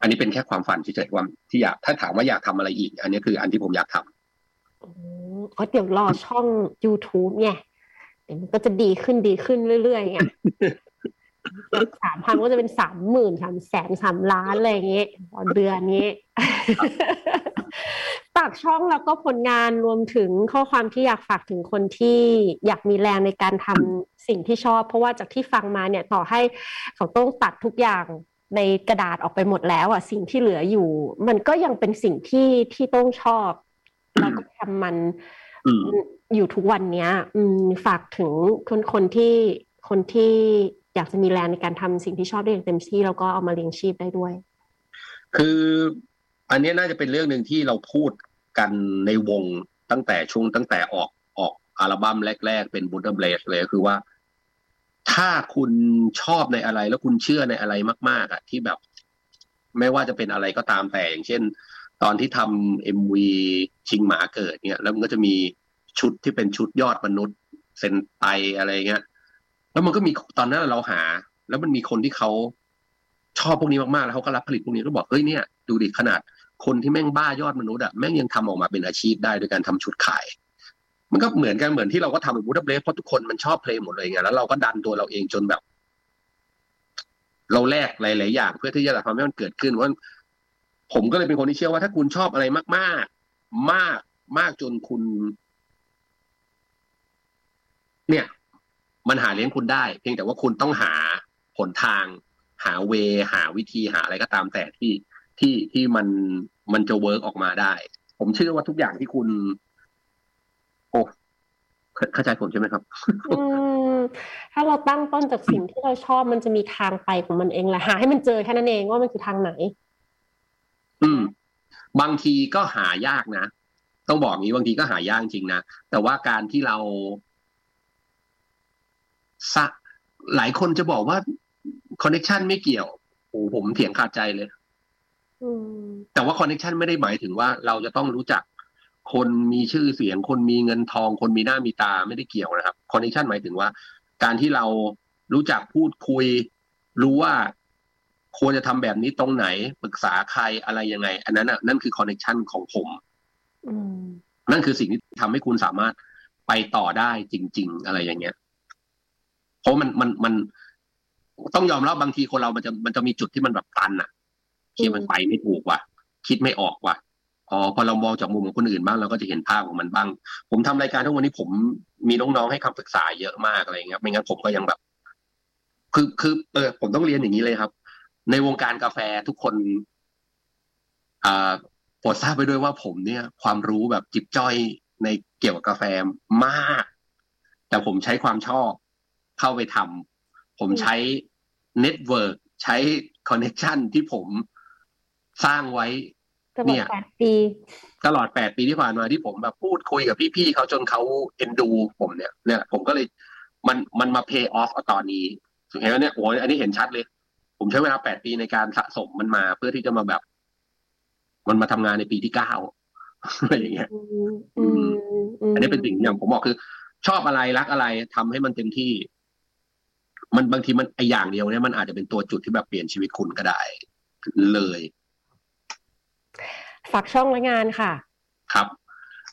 อันนี้เป็นแค่ความฝันเฉยๆความที่อยากถ้าถามว่าอยากทำอะไรอีก อันนี้คืออันที่ผมอยากทำอ๋อเดี๋ยวรอช่อง youtube เดี๋ยวมันก็จะดีขึ้นดีขึ้นเรื่อยๆไง สามพันก็จะเป็นสามหมื่นสามแสนสามล้านอะไรอย่างเงี้ยต่อเดือนนี้ฝากช่องแล้วก็ผลงานรวมถึงข้อความที่อยากฝากถึงคนที่อยากมีแรงในการทำสิ่งที่ชอบ เพราะว่าจากที่ฟังมาเนี่ยต่อให้เขาต้องตัดทุกอย่างในกระดาษออกไปหมดแล้วอะสิ่งที่เหลืออยู่ มันก็ยังเป็นสิ่งที่ที่ต้องชอบ แล้วก็ทำมันอยู่ทุกวันเนี้ย อืมฝากถึงคนคนที่คนที่ อยากจะมีแรงในการทำสิ่งที่ชอบได้อย่างเต็มที่แล้วก็เอามาเลี้ยงชีพได้ด้วย คืออันนี้น่าจะเป็นเรื่องหนึ่งที่เราพูดกันในวงตั้งแต่ช่วงตั้งแต่ออกออกอัลบั้มแรก ๆ เป็น Buddha Bless เลยคือว่า ถ้าคุณชอบในอะไรแล้วคุณเชื่อในอะไรมาก ๆอะที่แบบ ไม่ว่าจะเป็นอะไรก็ตามแต่อย่างเช่น ตอนที่ทำ MV ชิงหมาเกิดเนี่ย แล้วมันก็จะมีชุดที่เป็นชุดยอดมนุษย์เซนไตอะไรเงี้ย แล้วมันก็มีตอนนั้นเราหา แล้วมันมีคนที่เขาชอบพวกนี้มากๆแล้วเขาก็รับผลิตพวกนี้ก็บอกเฮ้ยเนี่ยดูดิขนาดคนที่แม่งบ้ายอดมนุษย์อะแม่งยังทำออกมาเป็นอาชีพได้โดยการทำชุดขาย มันก็เหมือนกันเหมือนที่เราก็ทำเป็นบูดเบลสเพราะทุกคนมันชอบเพลงหมดเลยไงแล้วเราก็ดันตัวเราเองจนแบบ เราแลกหลาย ๆ อย่าง เพื่อที่จะทำให้มันเกิดขึ้นว่าผมก็เลยเป็นคนที่เชื่อว่าถ้าคุณชอบอะไรมาก ๆ มากมากจนคุณ เนี่ย มันหาเลี้ยงคุณได้ เพียงแต่ว่าคุณต้องหาผลทาง หาเว หาวิธีหาอะไรก็ตามแต่ที่ที่ที่มันมันจะเวิร์กออกมาได้ ผมเชื่อว่าทุกอย่างที่คุณ โอ้เข้าใจผมใช่ไหมครับอืมถ้าเราตั้งต้นจากสิ่งที่เราชอบมันจะมีทางไปของมันเองแหละหาให้มันเจอแค่นั้นเองว่ามันคือทางไหน อืม บางทีก็หายากนะ ต้องบอกงี้บางทีก็หายากจริงนะ แต่ว่าการที่เรา สักหลายคนจะบอกว่า connection ไม่เกี่ยวโอ้ผมเถียงขาดใจเลยแต่ว่า connection ไม่ได้หมายถึงว่าเราจะต้องรู้จักคนมีชื่อเสียง คนมีเงินทอง คนมีหน้ามีตาไม่ได้เกี่ยวนะครับ connection หมายถึงว่า การที่เรารู้จักพูดคุย รู้ว่าควรจะทำแบบนี้ตรงไหนปรึกษาใครอะไรยังไง อันนั้นอะนั่นคือ connection ของผมนั่นคือสิ่งที่ทำให้คุณสามารถไปต่อได้จริง ๆ อะไรอย่างเงี้ยเพ ราะมันมันมันต้องยอมรับบางทีคนเรามันจะมันจะมีจุดที่มันแบบตันอะที่มันไปไม่ถูกว่ะ คิดไม่ออกว่ะอ๋อพอเรามองจากมุมของคนอื่นบ้างเราก็จะเห็นภาพของมันบ้าง ผมทำรายการทุกวันนี้ผมมีน้องๆให้คำปรึกษาเยอะมากอะไรเงี้ยไม่งั้นผมก็ยังแบบ คือคือเออผมต้องเรียนอย่างนี้เลยครับ ในวงการกาแฟทุกคนอ่าโปรดทราบไปด้วยว่าผมเนี่ย ความรู้แบบจิบจ้อยในเกี่ยวกับกาแฟมาก แต่ผมใช้ความชอบ เข้าไปทำผมใช้ network ใช้ connection ที่ผมสร้างไว้ เนี่ยแปดปี ตลอดแปดปีที่ผ่านมาที่ผมแบบพูดคุยกับพี่ๆเขาจนเขาเอ็นดู ผมเนี่ย เนี่ย ผมก็เลยมันมันมา pay off ตอนนี้สุดท้ายเนี่ยโอ้ยอันนี้เห็นชัดเลย ผมใช้เวลาแปดปีในการสะสมมันมาเพื่อที่จะมาแบบ มันมาทำงานในปีที่เก้าอะไรอย่างเงี้ยอันนี้เป็นสิ่งอย่างผมบอกคือ ชอบอะไรรักอะไรทำให้มันเต็มที่ มันบางทีมันไออย่างเดียวเนี่ยมันอาจจะเป็นตัวจุดที่แบบเปลี่ยนชีวิตคุณก็ได้เลยฝากช่องและงานค่ะ ครับ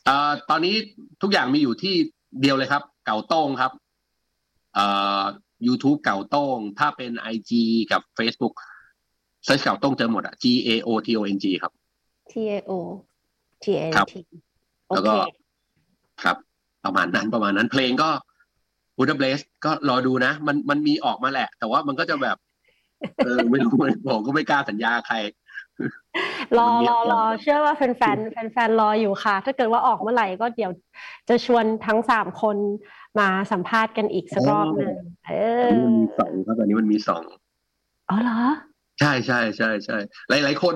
เอ่อตอนนี้ทุกอย่างมีอยู่ที่เดียวเลยครับ เก่าโต้งครับเอ่อ YouTube เก่าโต้ง ถ้าเป็น IG กับ Facebook เซิร์ชเก่าโต้งเจอหมดอะ G A O T O N G ครับ T A O T A N T แล้วก็ครับ ประมาณนั้นประมาณนั้นเพลงก็ b u d d a b l a z e ก็รอดูนะ มันมันมีออกมาแหละ แต่ว่ามันก็จะแบบ เออไม่รู้ผมก็ไม่กล้าสัญญาใคร รอรอรอเชื่อว่าแฟนแฟนแฟนแฟนรออยู่ค่ะ ถ้าเกิดว่าออกเมื่อไหร่ก็เดี๋ยวจะชวนทั้งสามคนมาสัมภาษณ์กันอีกสักรอบหนึ่งเออมีสองครับตอนนี้มันมีสองอ๋อเหรอ ใช่ใช่ใช่ใช่หลายหลายคน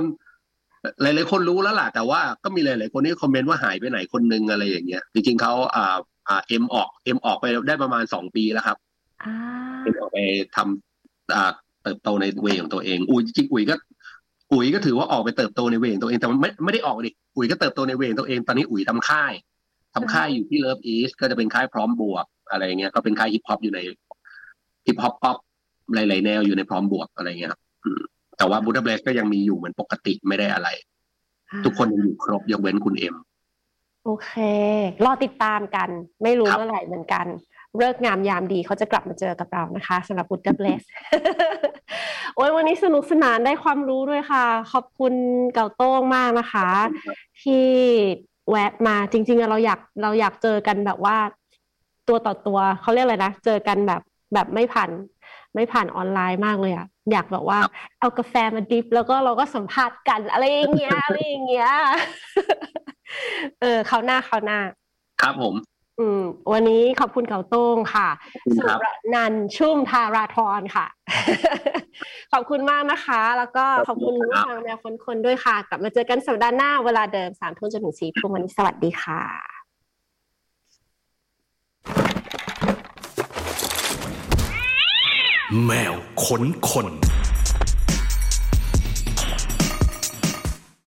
หลายหลายคนรู้แล้วล่ะ แต่ว่าก็มีหลายหลายคนที่คอมเมนต์ว่าหายไปไหนคนนึงอะไรอย่างเงี้ยจริงๆเขาอ่า อ่าเอ็มออกเอ็มออกไปได้ประมาณสองปีแล้วครับเอ็มออกไปทำอ่าเติบโตใน way ของตัวเอง อุ๋ยจริงอุ๋ยก็ อุ๋ยก็ถือว่าออกไปเติบโตใน way ของตัวเองแต่มันไม่ไม่ได้ออกดิอุ๋ยก็เติบโตใน way ของตัวเองตอนนี้อุ๋ยทำค่ายทำค่ายอยู่ที่ LOVEiS ก็จะเป็นค่ายพร้อมบวกอะไรเงี้ยก็เป็นค่ายฮิปฮอปอยู่ในฮิปฮอปป๊อปหลายๆแนวอยู่ในพร้อมบวกอะไรเงี้ยครับแต่ว่า Buddha Bless ก็ยังมีอยู่เหมือนปกติไม่ได้อะไร ทุกคนยังอยู่ครบยกเว้นคุณเอ็ม โอเค รอติดตามกัน ไม่รู้เมื่อไหร่เหมือนกัน ฤกษ์งามยามดีเขาจะกลับมาเจอกับเรานะคะสำหรับ Buddha Bless โอ้ยวันนี้สนุกสนานได้ความรู้ด้วยค่ะ ขอบคุณเก่าโต้งมากนะคะ ที่แวะมาจริง ๆ เราอยากเราอยากเจอกันแบบว่า ตัวต่อตัวเขาเรียกอะไรนะ เจอกันแบบแบบไม่ผ่านไม่ผ่านออนไลน์มากเลยอะอยากแบบว่าเอากาแฟมาดิฟแล้วก็เราก็สัมภาษณ์กันอะไรอย่างเงี้ยอะไรอย่างเงี้ย เออเขาหน้าเขาหน้า ครับผม อืม วันนี้ขอบคุณเขาโต้งค่ะสุรนันชุ่มทาราทรค่ะ ขอบคุณมากนะคะ แล้วก็ขอบคุณผู้ฟังแมวคนคนด้วยค่ะ กลับมาเจอกันสัปดาห์หน้าเวลาเดิมสามทุ่มจนถึงสี่ทุ่มวันนี้สวัสดีค่ะ แมวขนคน